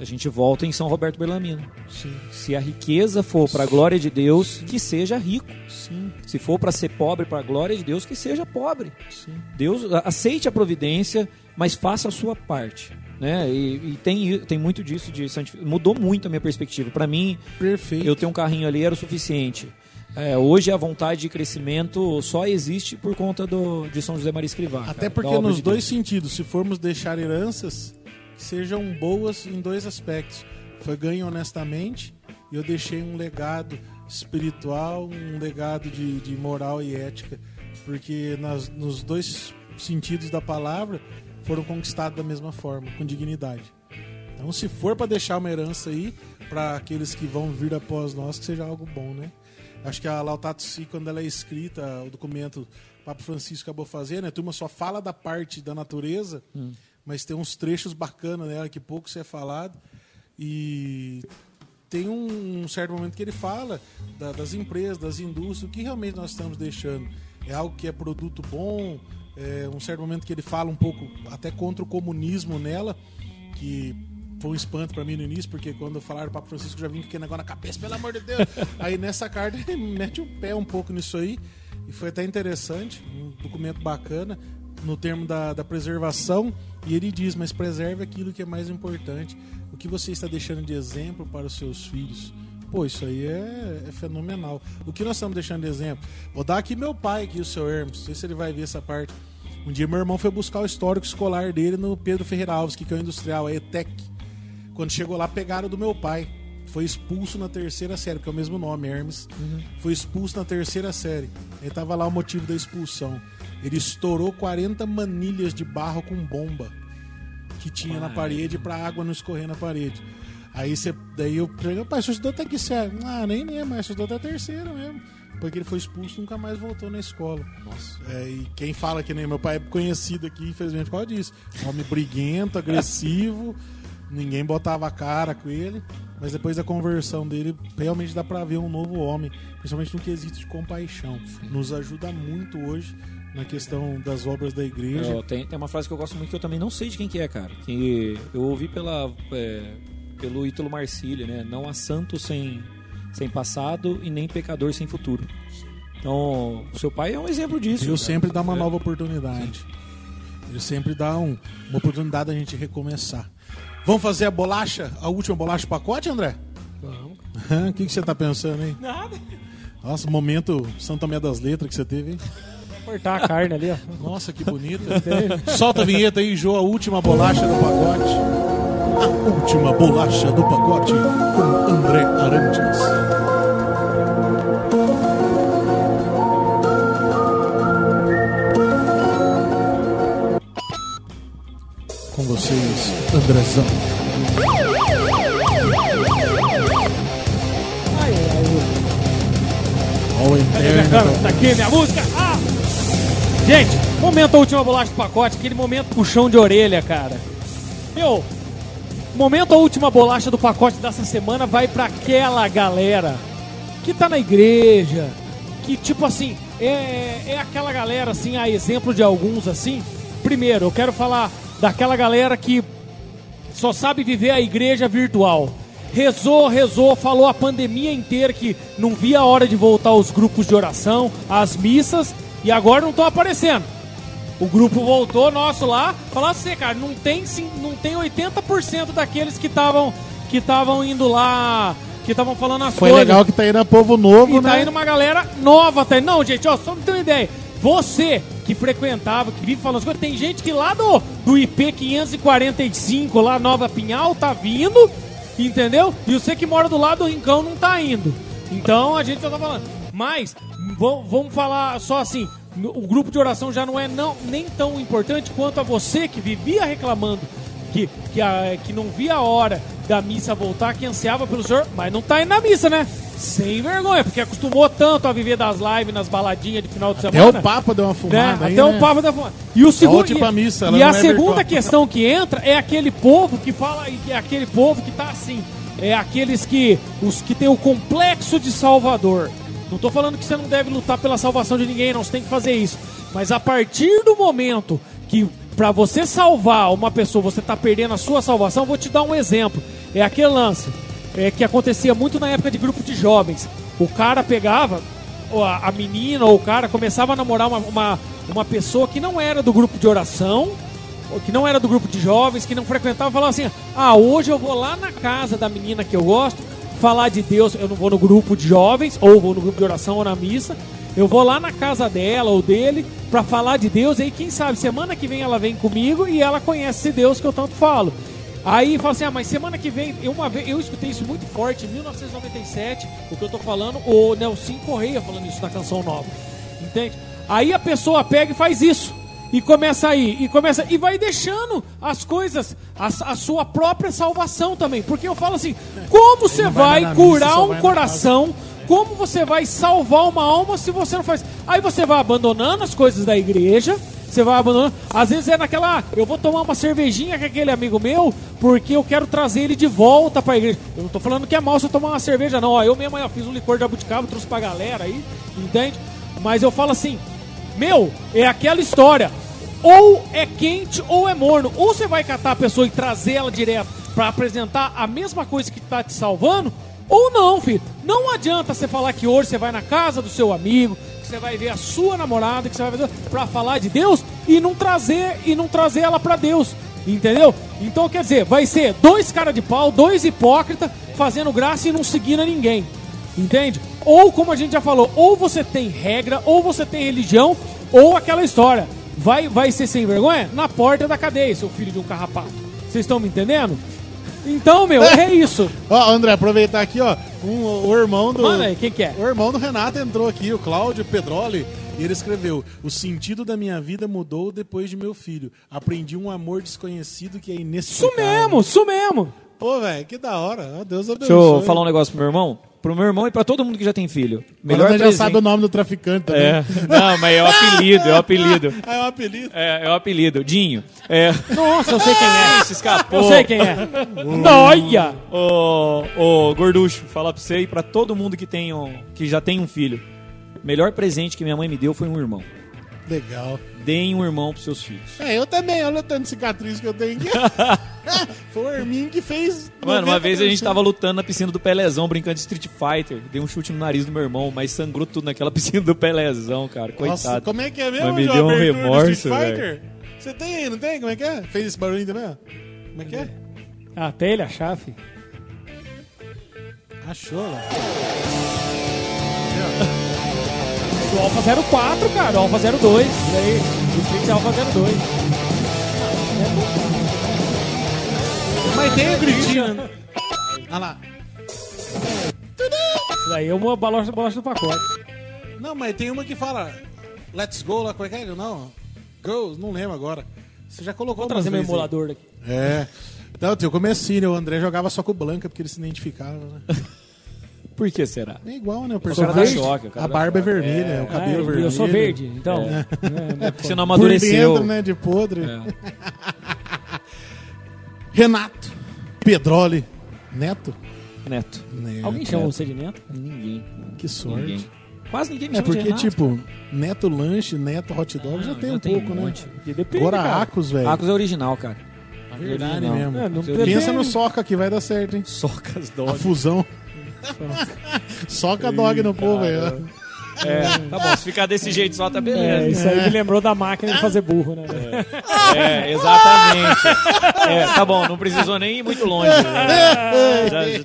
Speaker 4: A gente volta em São Roberto Berlamino.
Speaker 1: Sim,
Speaker 4: Se a riqueza for para a glória de Deus, que seja rico.
Speaker 1: sim,
Speaker 4: Se for para ser pobre para a glória de Deus, que seja pobre.
Speaker 1: sim.
Speaker 4: Deus aceite a providência, mas faça a sua parte. Né? E, e tem, tem muito disso de. Mudou muito a minha perspectiva. Para mim,
Speaker 1: Perfeito.
Speaker 4: eu ter um carrinho ali era o suficiente. É, hoje a vontade de crescimento só existe por conta do, de São José Maria Escrivá.
Speaker 1: Até
Speaker 4: cara,
Speaker 1: porque nos
Speaker 4: de
Speaker 1: dois sentidos, se formos deixar heranças, sejam boas em dois aspectos. foi ganho honestamente e eu deixei um legado espiritual, um legado de, de moral e ética, porque nas, nos dois sentidos da palavra foram conquistados da mesma forma, com dignidade. Então, se for para deixar uma herança aí para aqueles que vão vir após nós, que seja algo bom, né? Acho que a Laudato Si, quando ela é escrita, o documento Papa Francisco acabou fazendo, a turma só fala da parte da natureza, mas tem uns trechos bacanas nela que pouco se é falado. E tem um, um certo momento que ele fala da- das empresas, das indústrias, o que realmente nós estamos deixando. É algo que é produto bom, é um certo momento que ele fala um pouco até contra o comunismo nela, que foi um espanto para mim no início, porque quando falaram do Papa Francisco já vim com aquele negócio na cabeça, pelo amor de Deus. aí nessa carta ele mete o pé um pouco nisso aí, e foi até interessante, um documento bacana, no termo da, da preservação, e ele diz, mas preserve aquilo que é mais importante, o que você está deixando de exemplo para os seus filhos. Pô, isso aí é, é fenomenal. O que nós estamos deixando de exemplo? Vou dar aqui meu pai, aqui, o seu Hermes, não sei se ele vai ver essa parte. Um dia meu irmão foi buscar o histórico escolar dele no Pedro Ferreira Alves, que é o industrial, a ETEC. Quando chegou lá, pegaram do meu pai. Foi expulso na terceira série, porque é o mesmo nome, Hermes. Foi expulso na terceira série. Aí tava lá o motivo da expulsão. Ele estourou 40 manilhas de barro com bomba que tinha na parede pra água não escorrer na parede. Aí você, daí eu perguntei, pai, você estudou até que série? Ah, nem lembro, mas estudou até a terceira mesmo. Porque ele foi expulso e nunca mais voltou na escola. Nossa. e quem fala que nem meu pai é conhecido aqui, infelizmente, por causa disso. Homem briguento, agressivo, ninguém botava a cara com ele. Mas depois da conversão dele, realmente dá pra ver um novo homem, principalmente no quesito de compaixão. Nos ajuda muito hoje na questão das obras da igreja.
Speaker 4: Eu- tem, tem uma frase que eu gosto muito que eu também não sei de quem que é, cara. Que eu ouvi pela, é, pelo Ítalo Marcílio, né? Não há santo sem, sem passado e nem pecador sem futuro. Então, o seu pai é um exemplo disso. Cara.
Speaker 1: sempre dá uma
Speaker 4: É.
Speaker 1: nova oportunidade. Ele sempre dá um- uma oportunidade da gente recomeçar. Vamos fazer a bolacha, a última bolacha do pacote, André?
Speaker 3: Vamos.
Speaker 1: O que, que você tá pensando, hein?
Speaker 3: Nada.
Speaker 1: Nossa, momento Santa Tomé das Letras que você teve, hein?
Speaker 3: Cortar a carne ali, ó.
Speaker 1: Nossa, que bonita. Solta a vinheta aí, Jô, a última bolacha do pacote. A última bolacha do pacote com André Arantes. Com vocês, Andrezão.
Speaker 3: Ai, ai,
Speaker 1: Ó o interno.
Speaker 3: Tá aqui minha música. Ah! Gente, momento a última bolacha do pacote, aquele momento puxão de orelha, cara. Meu, momento a última bolacha do pacote dessa semana vai pra aquela galera que tá na igreja, que tipo assim, é, é aquela galera assim, a exemplo de alguns assim. Primeiro, eu quero falar daquela galera que só sabe viver a igreja virtual. Rezou, rezou, falou a pandemia inteira que não via a hora de voltar aos grupos de oração, às missas, e agora não estão aparecendo. O grupo voltou nosso lá, falar assim, cara, não tem, sim- não tem 80% daqueles que estavam que estavam indo lá, que estavam falando as
Speaker 1: Foi
Speaker 3: coisas.
Speaker 1: legal que tá indo a povo novo,
Speaker 3: E
Speaker 1: né?
Speaker 3: tá indo uma galera nova, tá indo. Não, gente, ó, só pra ter uma ideia. Você que frequentava, que vive falando as coisas, tem gente que lá do, do IP 545, lá Nova Pinhal, tá vindo, entendeu? E você que mora do lado do Rincão não tá indo. Então a gente já tá falando. Mas, vamos, falar só assim: o grupo de oração já não é não, nem tão importante quanto a você que vivia reclamando que, que, a, que não via a hora da missa voltar, que ansiava pelo senhor, mas não tá indo na missa, né? Sem vergonha, porque acostumou tanto a viver das lives, nas baladinhas de final de
Speaker 1: Até
Speaker 3: semana.
Speaker 1: o Papa deu uma
Speaker 3: né?
Speaker 1: fumada aí,
Speaker 3: Até
Speaker 1: né?
Speaker 3: o Papa da fumada. E o segundo
Speaker 1: Volte pra missa, ela
Speaker 3: e a
Speaker 1: é
Speaker 3: segunda
Speaker 1: virtual.
Speaker 3: questão que entra é aquele povo que fala e que é aquele povo que tá assim, é aqueles que os que tem o complexo de Salvador. Não tô falando que você não deve lutar pela salvação de ninguém, não, você tem que fazer isso. Mas a partir do momento que pra você salvar uma pessoa, você tá perdendo a sua salvação, vou te dar um exemplo. É aquele lance é, que acontecia muito na época de grupo de jovens. O cara pegava, a, a menina ou o cara começava a namorar uma, uma, uma pessoa que não era do grupo de oração, que não era do grupo de jovens, que não frequentava, falava assim: ah, hoje eu vou lá na casa da menina que eu gosto, falar de Deus. Eu não vou no grupo de jovens, ou vou no grupo de oração ou na missa. Eu vou lá na casa dela ou dele pra falar de Deus. E aí, quem sabe, semana que vem ela vem comigo e ela conhece esse Deus que eu tanto falo. Aí fala assim: ah, mas semana que vem, eu, uma vez, eu escutei isso muito forte, em 1997, o que eu tô falando, o Nelson Correia falando isso na canção nova. Entende? Aí a pessoa pega e faz isso. E começa aí, e começa, e vai deixando as coisas, a, a sua própria salvação também. Porque eu falo assim: como você
Speaker 1: vai
Speaker 3: vai,
Speaker 1: missa,
Speaker 3: curar
Speaker 1: só
Speaker 3: um
Speaker 1: vai
Speaker 3: coração? Como você vai salvar uma alma se você não faz? Aí você vai abandonando as coisas da igreja, você vai abandonando. Às vezes é naquela, ah, eu vou tomar uma cervejinha com aquele amigo meu, porque eu quero trazer ele de volta pra igreja. Eu não tô falando que é mal se eu tomar uma cerveja, não. Ó, eu mesmo ó, fiz um licor de abuticaba, trouxe pra galera aí, entende? Mas eu falo assim, meu, é aquela história. Ou é quente ou é morno. Ou você vai catar a pessoa e trazer ela direto pra apresentar a mesma coisa que tá te salvando, ou não, filho. Não adianta você falar que hoje você vai na casa do seu amigo, que você vai ver a sua namorada, que você vai fazer pra falar de Deus e não trazer e não trazer ela pra Deus. Entendeu? Então quer dizer, vai ser dois cara de pau, dois hipócritas fazendo graça e não seguindo a ninguém. Entende? Ou como a gente já falou, ou você tem regra, ou você tem religião, ou aquela história. Vai, vai ser sem vergonha? Na porta da cadeia, seu filho de um carrapato. Vocês estão me entendendo? Então, meu, é isso.
Speaker 1: Ó, André, aproveitar aqui, ó. um- o irmão do.
Speaker 3: Manda aí, quem que é?
Speaker 1: O irmão do Renato entrou aqui, o Cláudio Pedroli, e ele escreveu: O sentido da minha vida mudou depois de meu filho. Aprendi um amor desconhecido que é
Speaker 3: Isso
Speaker 1: inexplicável.
Speaker 3: mesmo, isso mesmo.
Speaker 1: Pô, velho, que da hora. Deus abençoe.
Speaker 4: Deixa eu falar um negócio pro meu irmão. Pro meu irmão e pra todo mundo que já tem filho.
Speaker 1: Melhor já
Speaker 4: presente.
Speaker 1: sabe o nome do traficante também.
Speaker 4: É. Não, mas é o apelido, é o apelido.
Speaker 1: Ah, é um apelido.
Speaker 4: É, é o apelido. Dinho. É.
Speaker 3: Nossa, eu sei quem é.
Speaker 4: Se escapou.
Speaker 3: Eu sei quem é. Noia!
Speaker 4: Ô, ô, gorducho, falar pra você e pra todo mundo que, tem um, que já tem um filho. Melhor presente que minha mãe me deu foi um irmão.
Speaker 1: Legal.
Speaker 4: Deem um irmão pros seus filhos.
Speaker 1: É, eu também, olha o tanto de cicatriz que eu tenho aqui. Foi o Herminho que fez.
Speaker 4: Mano, uma
Speaker 1: 90
Speaker 4: vez a gente tava lutando na piscina do Pelezão, brincando de Street Fighter. Dei um chute no nariz do meu irmão, mas sangrou tudo naquela piscina do Pelezão, cara. Coitado.
Speaker 1: Nossa, como é que é mesmo?
Speaker 4: Mas me deu um remorso,
Speaker 1: Street Fighter? Você tem aí, não tem? Como é que é? Fez esse barulho também? Como é que é?
Speaker 3: Até ele achar, filho.
Speaker 1: Achou lá.
Speaker 3: Do Alpha 04, cara. O Alpha 02. Isso aí. O Street Alpha 02.
Speaker 1: Mas tem o gritinho. Olha lá.
Speaker 3: Isso daí é uma bolacha, bolacha do pacote.
Speaker 1: Não, mas tem uma que fala Let's go lá, como é que é? Não. Girls, não lembro agora. Você já colocou
Speaker 3: Vou trazer meu emulador daqui.
Speaker 1: aí. É. Então, tem o comecinho, né? O André jogava só com o Blanca porque ele se identificava, né?
Speaker 4: Por que será?
Speaker 1: É igual, né? O
Speaker 4: cara
Speaker 1: personagem.
Speaker 4: dá choque, o cara
Speaker 1: a barba é vermelha, o cabelo
Speaker 3: Ah,
Speaker 1: vermelho.
Speaker 3: Eu sou verde, então. É.
Speaker 4: Você não
Speaker 1: Por
Speaker 4: amadureceu.
Speaker 1: dentro, né? De podre.
Speaker 4: É.
Speaker 1: Renato Pedroli Neto.
Speaker 4: Neto.
Speaker 1: Neto.
Speaker 3: Alguém chama você de neto?
Speaker 4: Ninguém.
Speaker 1: Que sorte.
Speaker 4: Ninguém. Quase ninguém me
Speaker 1: É porque,
Speaker 4: Renato.
Speaker 1: tipo, Neto Lanche, Neto Hot Dog já
Speaker 4: Ah,
Speaker 1: tem
Speaker 4: já
Speaker 1: um
Speaker 4: tem
Speaker 1: pouco,
Speaker 4: um
Speaker 1: né?
Speaker 4: monte.
Speaker 3: Depende,
Speaker 1: Agora
Speaker 3: cara.
Speaker 1: Acos, velho.
Speaker 4: Acos é original, cara.
Speaker 1: Verdade
Speaker 4: original.
Speaker 1: mesmo.
Speaker 3: É, não
Speaker 1: Pensa no Soca que vai dar certo, hein?
Speaker 4: Socas
Speaker 1: A
Speaker 4: dog.
Speaker 1: fusão. Soca dog no povo aí. ó.
Speaker 4: É, tá bom. Se ficar desse jeito só, tá
Speaker 3: É,
Speaker 4: beleza.
Speaker 3: isso aí me lembrou da máquina de fazer burro, né?
Speaker 4: É, exatamente. É, tá bom, não precisou nem ir muito longe. né? Já, já,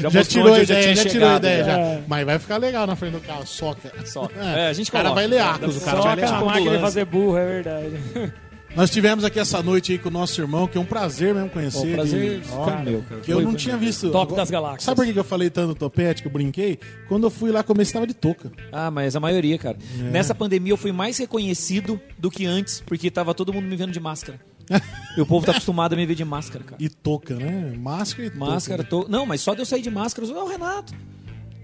Speaker 1: Já
Speaker 4: mostrou
Speaker 1: tirou a
Speaker 4: já
Speaker 1: ideia,
Speaker 4: tinha
Speaker 1: já tirou a
Speaker 4: chegado.
Speaker 1: ideia.
Speaker 4: já.
Speaker 1: Já.
Speaker 3: É.
Speaker 1: Mas vai ficar legal na frente do carro. Soca.
Speaker 4: Só. É, a gente
Speaker 1: O cara
Speaker 4: coloca.
Speaker 1: vai ler Acos, o cara vai ler
Speaker 3: Só a
Speaker 1: Acos.
Speaker 3: máquina de fazer burro, é verdade.
Speaker 1: Nós tivemos aqui essa noite aí com o nosso irmão, que é um prazer mesmo conhecer.
Speaker 4: Pô, prazer
Speaker 1: ele.
Speaker 4: foi
Speaker 3: cara,
Speaker 4: meu, cara.
Speaker 1: Que eu não
Speaker 3: foi
Speaker 1: tinha
Speaker 3: meu.
Speaker 1: visto.
Speaker 3: Top das galáxias.
Speaker 1: Sabe por que que eu falei tanto do topete que eu brinquei? Quando eu fui lá comer, você tava de touca.
Speaker 4: Ah, mas a maioria, cara.
Speaker 1: É.
Speaker 4: Nessa pandemia eu fui mais reconhecido do que antes, porque tava todo mundo me vendo de máscara. e o povo tá acostumado a me ver de máscara, cara.
Speaker 1: E touca, né? Máscara e touca.
Speaker 4: Máscara, tô... Não, mas só de eu sair de máscara, eu sou "É o Renato.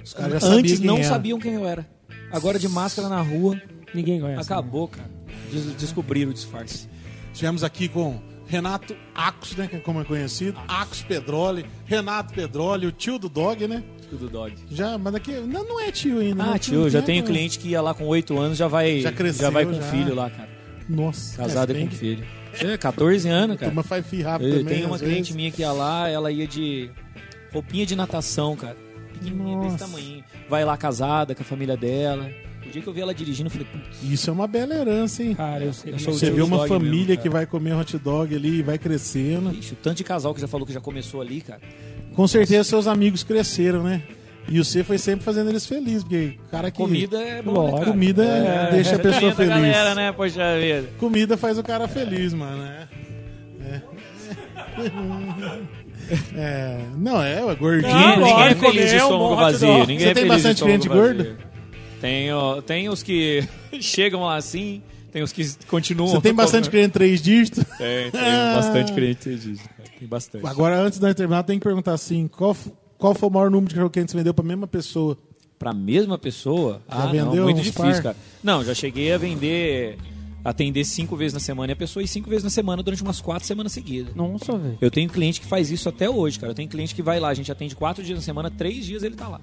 Speaker 1: Os caras já sabiam
Speaker 4: Antes
Speaker 1: quem
Speaker 4: não
Speaker 1: era.
Speaker 4: sabiam quem eu era. Agora de máscara na rua,
Speaker 3: Ninguém conhece.
Speaker 4: acabou, cara. Des- Descobriram o disfarce.
Speaker 1: Estivemos aqui com Renato Acos, né? que é Como é conhecido. Acos Pedroli. Renato Pedroli, o tio do dog, né?
Speaker 4: Tudo dog.
Speaker 1: Já, mas daqui. Não, não é tio ainda.
Speaker 4: Ah, tio, já tenho cliente que ia lá com 8 anos, já vai,
Speaker 1: Já cresceu,
Speaker 4: vai com
Speaker 1: já.
Speaker 4: filho lá, cara.
Speaker 1: Nossa.
Speaker 4: Casado
Speaker 1: é,
Speaker 4: com
Speaker 1: bem
Speaker 4: filho. É, 14 anos,
Speaker 1: que
Speaker 4: cara.
Speaker 1: Turma faz filho rápido
Speaker 4: Eu
Speaker 1: também.
Speaker 4: tenho uma cliente
Speaker 1: vezes.
Speaker 4: minha que ia lá, ela ia de roupinha de natação, cara. Pequenininha desse
Speaker 1: Nossa.
Speaker 4: tamanho. Vai lá casada com a família dela. O dia que eu vi ela dirigindo, eu falei, putz,
Speaker 1: Isso é uma bela herança, hein?
Speaker 3: Cara, eu sei.
Speaker 4: Eu sou o
Speaker 1: Você vê uma família
Speaker 4: mesmo,
Speaker 1: que vai comer hot dog ali e vai crescendo.
Speaker 4: Ixi, o tanto de casal que já falou que já começou ali, cara.
Speaker 1: Com certeza seus amigos cresceram, né? E você foi sempre fazendo eles felizes, porque o cara que.
Speaker 4: Comida é bom, né,
Speaker 3: Lógico.
Speaker 4: cara?
Speaker 1: Comida
Speaker 4: É,
Speaker 1: deixa a pessoa feliz.
Speaker 4: galera, né? Poxa vida.
Speaker 1: Comida faz o cara feliz, mano. É. É, não, é, é gordinho.
Speaker 4: Ninguém, ninguém é feliz de
Speaker 3: né? Um
Speaker 4: estômago vazio. Ninguém
Speaker 1: Você
Speaker 4: é
Speaker 1: tem bastante cliente gordo?
Speaker 4: vazio. Tem, ó, tem os que chegam lá assim, tem os que continuam.
Speaker 1: Você tem bastante
Speaker 4: comendo.
Speaker 1: cliente três dígitos?
Speaker 4: Tem, tem bastante cliente disso. Tem bastante.
Speaker 1: Agora, antes de nós terminar, tem que perguntar assim: qual, qual foi o maior número de cachorro quente que você vendeu pra mesma pessoa?
Speaker 4: Pra mesma pessoa? ah,
Speaker 1: vendeu
Speaker 4: não, muito difícil,
Speaker 1: par?
Speaker 4: cara. Não, já cheguei a vender, atender cinco vezes na semana e a pessoa ir cinco vezes na semana durante umas quatro semanas seguidas.
Speaker 3: Nossa, velho.
Speaker 4: Eu tenho cliente que faz isso até hoje, cara. Eu tenho cliente que vai lá, a gente atende quatro dias na semana, três dias ele tá lá.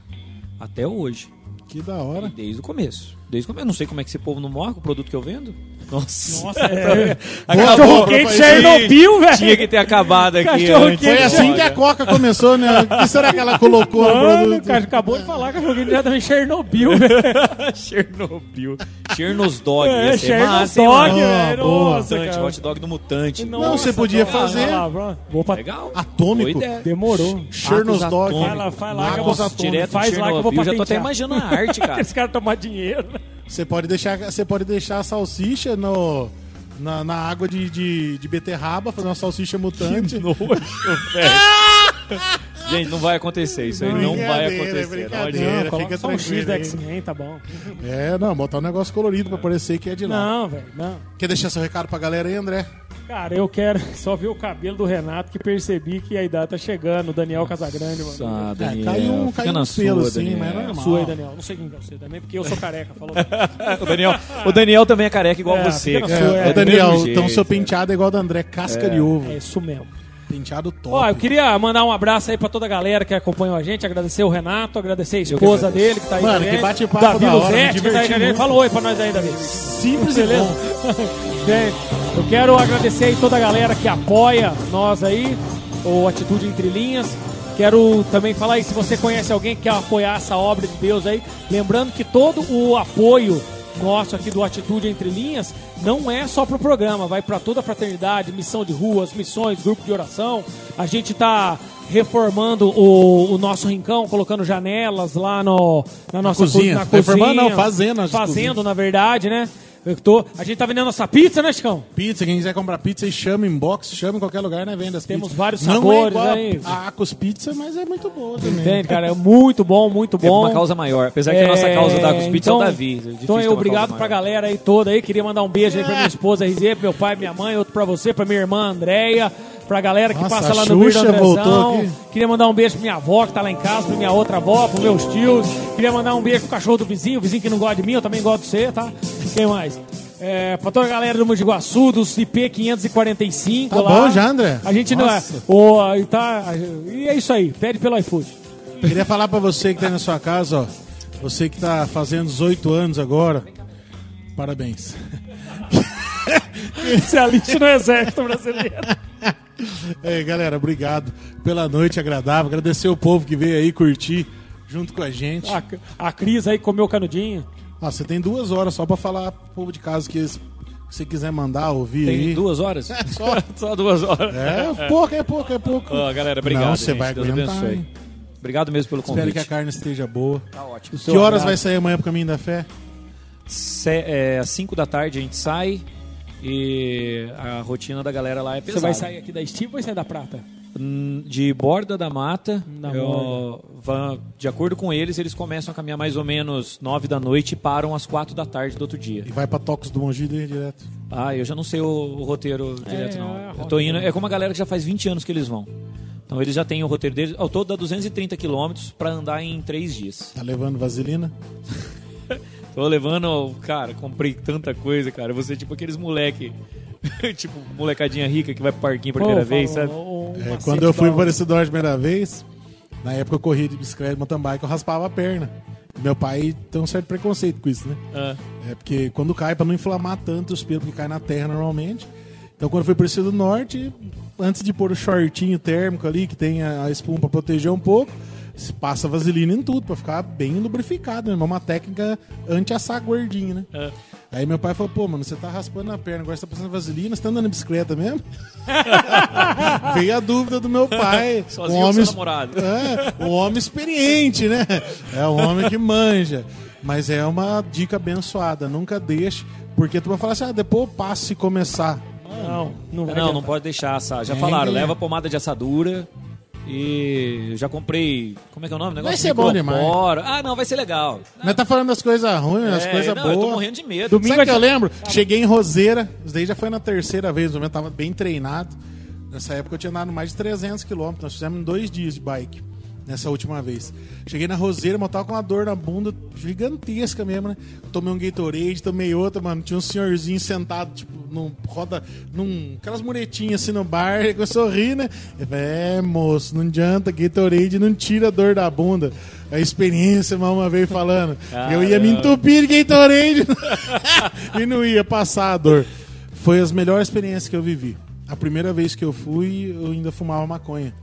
Speaker 4: Até hoje.
Speaker 1: Que da hora.
Speaker 4: Desde o começo. Desde o começo. Eu não sei como é que esse povo não morre com o produto que eu vendo. Nossa.
Speaker 3: Nossa, é.
Speaker 1: Boa,
Speaker 3: Cachorro quente. Chernobyl, velho.
Speaker 4: Tinha que ter acabado aqui
Speaker 3: Cachorro
Speaker 4: antes.
Speaker 3: quente.
Speaker 1: Foi assim que a Coca começou, né? O que será que ela colocou no
Speaker 3: Mano,
Speaker 1: produto?
Speaker 3: cara, acabou de falar que cachorro quente já também Chernobyl, velho.
Speaker 4: Chernobyl. Chernosdog.
Speaker 3: É,
Speaker 4: hein,
Speaker 3: Chernosdog,
Speaker 4: mano?
Speaker 3: velho. Nossa,
Speaker 4: Mutante,
Speaker 3: cara.
Speaker 4: hot dog do mutante.
Speaker 1: Não, você podia
Speaker 3: cara,
Speaker 1: fazer-.
Speaker 3: Vou pra...
Speaker 4: Legal.
Speaker 1: Atômico.
Speaker 3: Demorou.
Speaker 1: Chernos Dog.
Speaker 3: Vai lá, vai lá que eu
Speaker 1: Macos
Speaker 3: vou...
Speaker 1: atômicos.
Speaker 4: Direto
Speaker 3: Faz lá que eu vou
Speaker 4: Chernobyl. Já tô até
Speaker 3: patentear.
Speaker 4: imaginando a arte, cara.
Speaker 3: Aqueles caras tomar dinheiro.
Speaker 1: Você pode deixar, você pode deixar a salsicha no, na, na água de, de, de beterraba, fazer uma salsicha mutante.
Speaker 4: Nojo, velho. Gente, não vai acontecer isso aí. Não vai acontecer. Olha,
Speaker 3: Não, coloca
Speaker 1: fica
Speaker 3: só um X da. X-Men, tá bom.
Speaker 1: É, não, botar um negócio colorido pra parecer que é de lá.
Speaker 3: Não, velho, não.
Speaker 1: Quer deixar seu recado pra galera aí, André?
Speaker 3: Cara, eu quero só ver o cabelo do Renato que percebi que a idade tá chegando. O Daniel Casagrande, mano.
Speaker 4: Ah, Daniel.
Speaker 1: caiu um- caiu
Speaker 4: na
Speaker 1: um pelo,
Speaker 4: sua,
Speaker 1: assim,
Speaker 4: Daniel.
Speaker 1: mas é normal.
Speaker 3: Sua aí, Daniel. Não sei quem que é você também, porque eu sou careca. Falou.
Speaker 4: O Daniel, o Daniel também é careca igual
Speaker 3: É,
Speaker 4: você.
Speaker 3: sua,
Speaker 1: É,
Speaker 3: é,
Speaker 1: ô, Daniel, então
Speaker 4: jeito,
Speaker 1: seu
Speaker 4: é.
Speaker 1: penteado é igual do André, casca de ovo.
Speaker 3: É isso mesmo.
Speaker 1: Penteado top.
Speaker 3: Ó, eu queria mandar um abraço aí pra toda a galera que acompanhou a gente, agradecer o Renato, agradecer a esposa dele que tá aí
Speaker 1: Mano, que bate-papo
Speaker 3: Davi
Speaker 1: da hora, me
Speaker 3: Luzetti, que tá aí
Speaker 1: diverti
Speaker 3: com a gente.
Speaker 1: muito.
Speaker 3: Fala oi pra nós aí, Davi.
Speaker 1: Simples e
Speaker 3: Beleza? Bem, eu quero agradecer aí toda a galera que apoia nós aí, o Atitude Entre Linhas. Quero também falar aí, se você conhece alguém que quer apoiar essa obra de Deus aí, lembrando que todo o apoio nosso aqui do Atitude Entre Linhas não é só pro programa, vai para toda a fraternidade, missão de ruas, missões, grupo de oração. A gente tá reformando o, o nosso rincão, colocando janelas lá no, na nossa
Speaker 1: cozinha.
Speaker 3: co- na cozinha.
Speaker 1: Reformando não, fazendo
Speaker 3: Fazendo, na verdade, né? Eu tô, a gente tá vendendo nossa pizza, né, Chicão?
Speaker 1: Pizza, quem quiser comprar pizza, aí chama em box, chama em qualquer lugar, né? Vende as
Speaker 3: Temos
Speaker 1: pizzas.
Speaker 3: vários
Speaker 1: Não
Speaker 3: sabores
Speaker 1: é igual
Speaker 3: aí.
Speaker 1: A Acos Pizza, mas é muito boa também.
Speaker 3: Entende, cara? É muito bom, muito
Speaker 4: É
Speaker 3: bom.
Speaker 4: uma causa maior. Apesar que a nossa causa da Agus Pizza é o Davi. É
Speaker 3: Então, eu obrigado pra galera aí toda aí. Queria mandar um beijo aí pra minha esposa RZ, pro meu pai, minha mãe, outro pra você, pra minha irmã Andréia, pra galera que
Speaker 1: Nossa,
Speaker 3: passa lá no
Speaker 1: Xuxa
Speaker 3: Andrezão.
Speaker 1: aqui.
Speaker 3: Queria mandar um beijo pra minha avó que tá lá em casa, pra minha outra avó, pros meus tios. Queria mandar um beijo pro cachorro do vizinho, o vizinho que não gosta de mim, eu também gosto de você, tá? Quem mais? É, pra toda a galera do Mogi Guaçu, dos IP 545
Speaker 1: Tá
Speaker 3: lá.
Speaker 1: bom já, André?
Speaker 3: A gente não é.
Speaker 1: Nossa.
Speaker 3: Aí tá, e é isso aí, pede pelo iFood.
Speaker 1: Queria falar pra você que tá aí na sua casa, ó. Você que tá fazendo 18 anos agora. Parabéns.
Speaker 3: Especialista no Exército Brasileiro.
Speaker 1: É, galera, obrigado pela noite agradável. Agradecer o povo que veio aí curtir junto com a gente.
Speaker 3: A, a Cris aí comeu canudinho.
Speaker 1: Ah, você tem duas horas só pra falar pro povo de casa que eles- se você quiser mandar, ouvir
Speaker 4: Tem
Speaker 1: aí.
Speaker 4: duas horas?
Speaker 1: só.
Speaker 4: Só duas horas.
Speaker 1: É, pouco, é pouco, é pouco.
Speaker 4: Ó, galera, obrigado.
Speaker 1: Não, você vai
Speaker 4: Deus
Speaker 1: aguentar,
Speaker 4: abençoe. Obrigado mesmo pelo
Speaker 1: Espero
Speaker 4: convite.
Speaker 1: que a carne esteja boa.
Speaker 4: Tá ótimo.
Speaker 1: Que horas vai sair amanhã pro Caminho da Fé?
Speaker 4: Se, é, às 5 da tarde a gente sai e a rotina da galera lá é pesada.
Speaker 3: Você vai sair aqui da Steve ou vai sair da Prata?
Speaker 4: Hum, De Borda da Mata,
Speaker 3: Da
Speaker 4: eu- va- de acordo com eles, eles começam a caminhar mais ou menos 9 da noite e param às 4 da tarde do outro dia.
Speaker 1: E vai pra Tocos do Mongi daí direto.
Speaker 4: Ah, eu já não sei o, o roteiro direto, não.
Speaker 3: é
Speaker 4: eu
Speaker 3: rota
Speaker 4: tô indo, é como a galera que já faz 20 anos que eles vão. Então eles já têm o roteiro deles. Ao todo dá 230 quilômetros pra andar em 3 dias.
Speaker 1: Tá levando vaselina?
Speaker 4: Tô levando, cara, comprei tanta coisa, cara. Você é tipo aqueles moleque, tipo molecadinha rica que vai pro parquinho a primeira vez, sabe?
Speaker 3: um- um
Speaker 1: É, quando eu fui para esse a primeira vez, na época eu corria de bicicleta de mountain bike, eu raspava a perna. Meu pai tem um certo preconceito com isso, né?
Speaker 4: Ah,
Speaker 1: É porque quando cai, pra não inflamar tanto os pelos, porque cai na terra normalmente. Então quando eu fui pro Rio do Norte, antes de pôr o shortinho térmico ali, que tem a a espuma pra proteger um pouco, passa vaselina em tudo, pra ficar bem lubrificado, né? É uma técnica anti-assar gordinho, né?
Speaker 4: ah.
Speaker 1: Aí meu pai falou, pô, mano, você tá raspando a perna, agora você tá passando vaselina, você tá andando de bicicleta mesmo? Veio a dúvida do meu pai.
Speaker 4: Sozinho
Speaker 1: um
Speaker 4: com
Speaker 1: homem,
Speaker 4: seu namorado.
Speaker 1: é, um homem experiente, né? É um homem que manja. Mas é uma dica abençoada, nunca deixe, porque tu vai falar assim, ah, depois eu passo se começar.
Speaker 3: Não, não vai
Speaker 4: Não, não pode deixar assar. Já
Speaker 1: Tem
Speaker 4: falaram,
Speaker 1: que-
Speaker 4: leva pomada de assadura. E já comprei. Como é que é o nome? Negócio
Speaker 1: Vai ser bom demais.
Speaker 4: Ah, não, vai ser legal.
Speaker 1: Nós tá falando das coisas ruins, das
Speaker 4: É,
Speaker 1: coisas
Speaker 4: não, eu tô
Speaker 1: boas.
Speaker 4: morrendo de medo.
Speaker 3: Domingo
Speaker 1: Sabe o que eu lembro? Cheguei em Roseira, isso daí já foi na terceira vez, eu tava bem treinado. Nessa época eu tinha andado mais de 300 quilômetros, nós fizemos em dois dias de bike, nessa última vez. Cheguei na Roseira, mas eu tava com uma dor na bunda gigantesca mesmo, né? Tomei um Gatorade, tomei outra, mano, tinha um senhorzinho sentado, tipo, num roda, num, aquelas muretinhas assim no bar, começou a rir, né? Eu falei, é, moço, não adianta, Gatorade não tira a dor da bunda. A experiência, mal uma vez falando. Eu ia me entupir de Gatorade e não ia passar a dor. Foi as melhores experiências que eu vivi. A primeira vez que eu fui, eu ainda fumava maconha.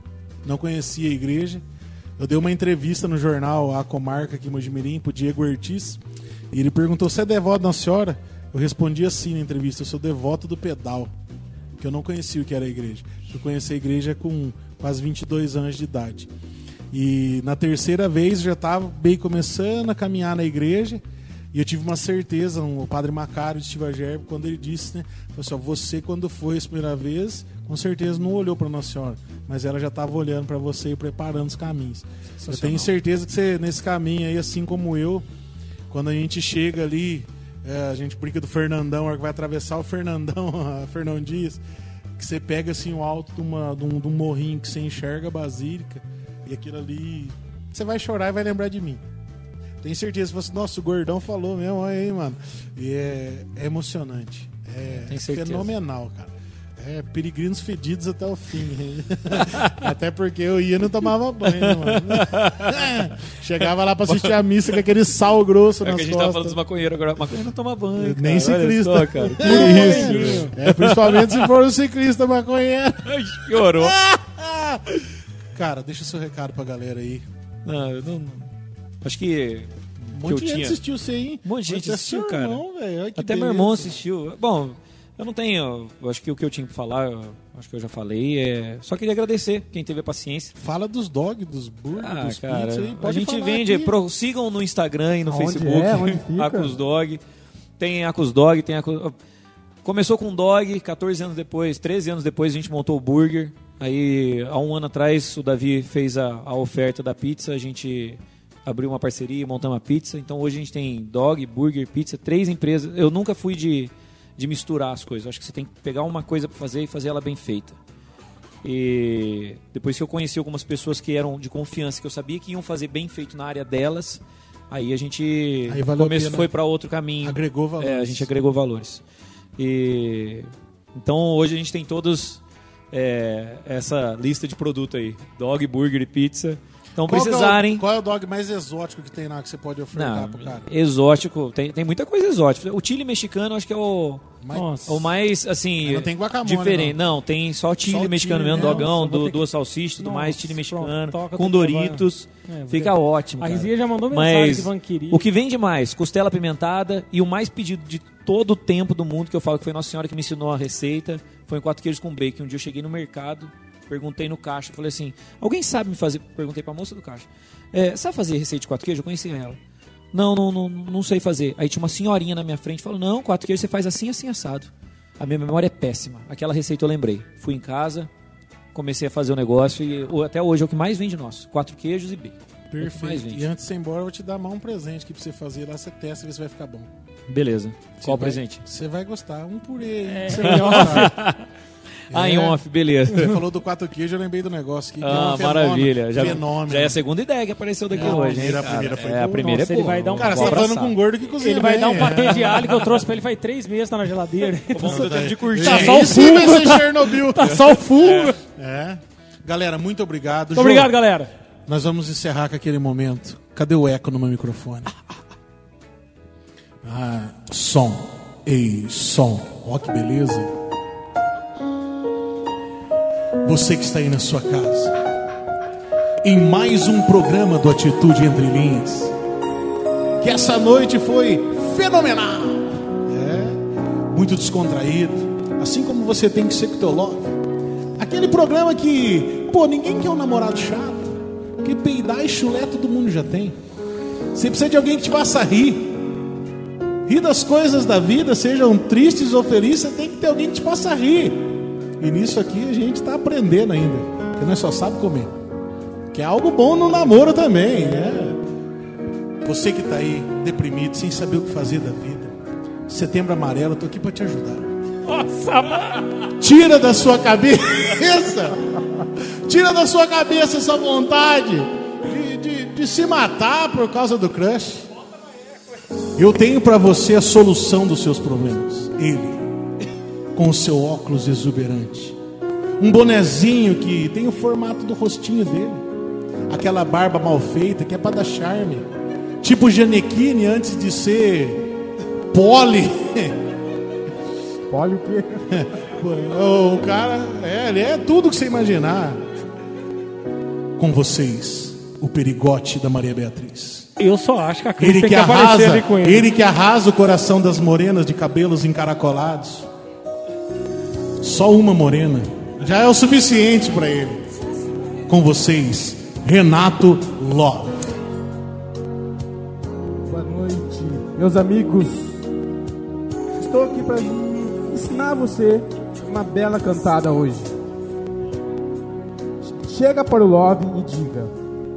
Speaker 1: Não conhecia a igreja. Eu dei uma entrevista no jornal A Comarca aqui em Mojimirim pro Diego Ortiz. E ele perguntou: Você é devoto da Senhora? Eu respondi assim na entrevista: Eu sou devoto do pedal. Que eu não conhecia o que era a igreja. Eu conheci a igreja com quase 22 anos de idade. E na terceira vez já estava bem começando a caminhar na igreja. E eu tive uma certeza, o padre Macário de Stivagerbe, quando ele disse, né? Falou assim, ó, você quando foi a primeira vez, com certeza não olhou para Nossa Senhora, mas ela já estava olhando para você e preparando os caminhos. Eu tenho certeza que você, nesse caminho aí, assim como eu, quando a gente chega ali, é, a gente brinca do Fernandão, a hora que vai atravessar o Fernandão, a Fernão Dias, que você pega assim o alto de, uma, de, um, de um morrinho que você enxerga a basílica, e aquilo ali. Você vai chorar e vai lembrar de mim. Tenho certeza, se fosse, nossa, o gordão falou mesmo, olha aí, mano. E é, é emocionante. É
Speaker 4: certeza.
Speaker 1: fenomenal, cara. É, peregrinos fedidos até o fim. até porque eu ia e não tomava banho, né, mano? Chegava lá pra assistir a missa com aquele sal grosso
Speaker 4: É
Speaker 1: nas
Speaker 4: que a gente tava
Speaker 1: costas.
Speaker 4: falando dos maconheiros agora. Maconheiro não toma banho. cara.
Speaker 1: Nem ciclista.
Speaker 4: só, cara. Que
Speaker 1: isso? É, principalmente se for um ciclista maconheiro.
Speaker 4: Piorou.
Speaker 1: Cara, deixa seu recado pra galera aí.
Speaker 4: Não, eu não. Acho que.
Speaker 1: Um monte de gente
Speaker 4: tinha.
Speaker 1: assistiu você aí.
Speaker 4: Um monte de gente assistiu, cara.
Speaker 1: irmão,
Speaker 4: Até meu
Speaker 1: beleza.
Speaker 4: irmão assistiu. Bom, eu não tenho. eu Acho que o que eu tinha pra falar, acho que eu já falei. É... Só queria agradecer quem teve a paciência.
Speaker 1: Fala dos dog, dos burgers,
Speaker 4: Ah,
Speaker 1: dos
Speaker 4: cara,
Speaker 1: pizza aí.
Speaker 4: a gente vende.
Speaker 1: aqui.
Speaker 4: pro- sigam no Instagram e no
Speaker 5: Aonde
Speaker 4: Facebook.
Speaker 5: é? Onde fica?
Speaker 4: Acus Dog. Tem Acus Dog, tem Acus... Começou com dog, 14 anos depois, 13 anos depois a gente montou o burger. Aí, há um ano atrás, o Davi fez a, a oferta da pizza, a gente abriu uma parceria e montamos a pizza. Então hoje a gente tem dog, burger, pizza, três empresas. Eu nunca fui de, de misturar as coisas. Acho que você tem que pegar uma coisa para fazer e fazer ela bem feita. E depois que eu conheci algumas pessoas que eram de confiança, que eu sabia que iam fazer bem feito na área delas, aí a gente
Speaker 1: Aí
Speaker 4: começou, foi para outro caminho.
Speaker 1: Agregou valores.
Speaker 4: É, a gente agregou valores. E então hoje a gente tem todos é, essa lista de produto aí: dog, burger e pizza. Então
Speaker 1: Qual que é o-
Speaker 4: precisarem.
Speaker 1: Qual é o dog mais exótico que tem lá que você pode ofertar
Speaker 4: Não,
Speaker 1: pro cara?
Speaker 4: exótico, tem, tem muita coisa exótica. O chile mexicano acho que é o,
Speaker 1: Mas-
Speaker 4: o mais, assim.
Speaker 1: Não tem guacamole,
Speaker 4: Diferente. Não. tem só chile
Speaker 1: Só o
Speaker 4: mexicano
Speaker 1: chile
Speaker 4: mesmo,
Speaker 1: mesmo.
Speaker 4: dogão,
Speaker 3: ter que-
Speaker 4: duas salsichas, tudo mais, chile
Speaker 3: pronto,
Speaker 4: mexicano,
Speaker 3: toca
Speaker 4: com. Doritos.
Speaker 3: É,
Speaker 4: Fica
Speaker 3: ter-
Speaker 4: ótimo.
Speaker 3: A
Speaker 4: cara.
Speaker 3: Rizia já mandou mensagem
Speaker 4: Mas
Speaker 3: que
Speaker 4: o que vende mais? Costela apimentada e o mais pedido de todo o tempo do mundo, que eu falo que foi Nossa Senhora que me ensinou a receita, foi em quatro queijos com bacon. Um dia eu cheguei no mercado, perguntei no caixa, falei assim, alguém sabe me fazer? Perguntei pra moça do caixa. É, sabe fazer receita de quatro queijos? Eu conhecia ela. Não, não, não, não sei fazer. Aí tinha uma senhorinha na minha frente, falou, não, quatro queijos você faz assim, assim, assado. A minha memória é péssima. Aquela receita eu lembrei. Fui em casa, comecei a fazer o negócio e até hoje é o que mais vende nosso. Quatro queijos e bacon. É que
Speaker 1: Perfeito. E antes de ir embora, eu vou te dar mais um presente aqui pra você fazer lá. Você testa e vê se vai ficar bom.
Speaker 4: Beleza. Qual
Speaker 1: Você vai-
Speaker 4: presente?
Speaker 1: Você vai gostar. Um purê aí.
Speaker 3: É,
Speaker 1: Você vai gostar.
Speaker 4: Ah, em
Speaker 1: É.
Speaker 4: off, beleza.
Speaker 1: Você falou do quatro queijos, eu lembrei do negócio. Que é
Speaker 4: Ah,
Speaker 1: um fenômeno.
Speaker 4: maravilha. Já,
Speaker 1: Fenômeno.
Speaker 4: já é a segunda ideia que apareceu daqui
Speaker 1: É,
Speaker 4: hoje. hein,
Speaker 1: a
Speaker 4: cara?
Speaker 1: primeira foi
Speaker 4: é, a primeira
Speaker 3: Nossa,
Speaker 4: é
Speaker 3: ele
Speaker 4: boa.
Speaker 3: vai dar um-
Speaker 1: Cara, você tá falando com um gordo que cozinha
Speaker 3: Ele vai
Speaker 1: bem,
Speaker 3: dar um
Speaker 1: é.
Speaker 3: paquete de alho que eu trouxe pra ele faz três meses, tá na geladeira.
Speaker 4: Tempo de curtir.
Speaker 3: Tá
Speaker 1: Gente,
Speaker 3: só o
Speaker 1: Chernobyl.
Speaker 3: Tá só o fungo.
Speaker 1: É. Galera, muito obrigado.
Speaker 3: Muito obrigado, galera.
Speaker 1: Nós vamos encerrar com aquele momento. Cadê o eco no meu microfone? Ah, som. Ei, som. Ó que beleza. Você que está aí na sua casa. Em mais um programa do Atitude Entre Linhas. Que essa noite foi fenomenal. É, muito descontraído. Assim como você tem que ser com teu love. Aquele programa que, pô, ninguém quer um namorado chato. Porque peidar e chulé todo mundo já tem. Você precisa de alguém que te faça rir. Rir das coisas da vida, sejam tristes ou felizes, você tem que ter alguém que te faça rir. E nisso aqui a gente está aprendendo ainda, porque nós só sabe comer. Que é algo bom no namoro também, né? Você que está aí deprimido, sem saber o que fazer da vida. Setembro amarelo, estou aqui para te ajudar.
Speaker 3: Nossa, mano.
Speaker 1: Tira da sua cabeça, tira da sua cabeça essa vontade de, de, de se matar por causa do crush. Eu tenho para você a solução dos seus problemas. Ele, com o seu óculos exuberante, um bonezinho que tem o formato do rostinho dele, aquela barba mal feita que é para dar charme, tipo Janequine antes de ser Poli.
Speaker 5: Olha o quê?
Speaker 1: o cara, é, ele é tudo que você imaginar. Com vocês, o perigote da Maria Beatriz.
Speaker 3: Eu só acho que a Cris
Speaker 1: Ele
Speaker 3: tem
Speaker 1: que
Speaker 3: que, aparecer
Speaker 1: arrasa,
Speaker 3: ali com ele.
Speaker 1: ele que arrasa o coração das morenas de cabelos encaracolados. Só uma morena já é o suficiente para ele. Com vocês, Renato Love.
Speaker 5: Boa noite, meus amigos. Estou aqui para ensinar você uma bela cantada hoje. Chega para o Love e diga: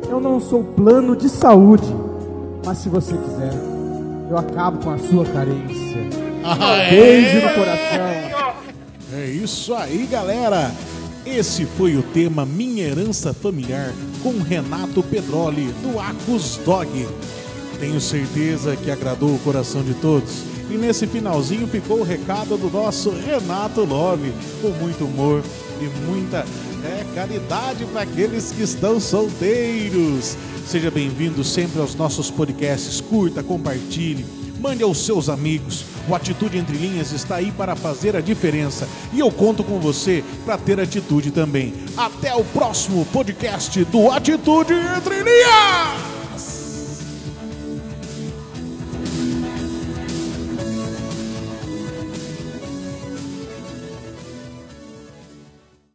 Speaker 5: Eu não sou plano de saúde, mas se você quiser, eu acabo com a sua carência. Beijo no coração.
Speaker 1: É isso aí, galera. Esse foi o tema Minha Herança Familiar com Renato Pedroli, do Acus Dog. Tenho certeza que agradou o coração de todos. E nesse finalzinho ficou o recado do nosso Renato Love, com muito humor e muita é, caridade para aqueles que estão solteiros. Seja bem-vindo sempre aos nossos podcasts. Curta, compartilhe. Mande aos seus amigos. O Atitude Entre Linhas está aí para fazer a diferença. E eu conto com você para ter atitude também. Até o próximo podcast do Atitude Entre Linhas!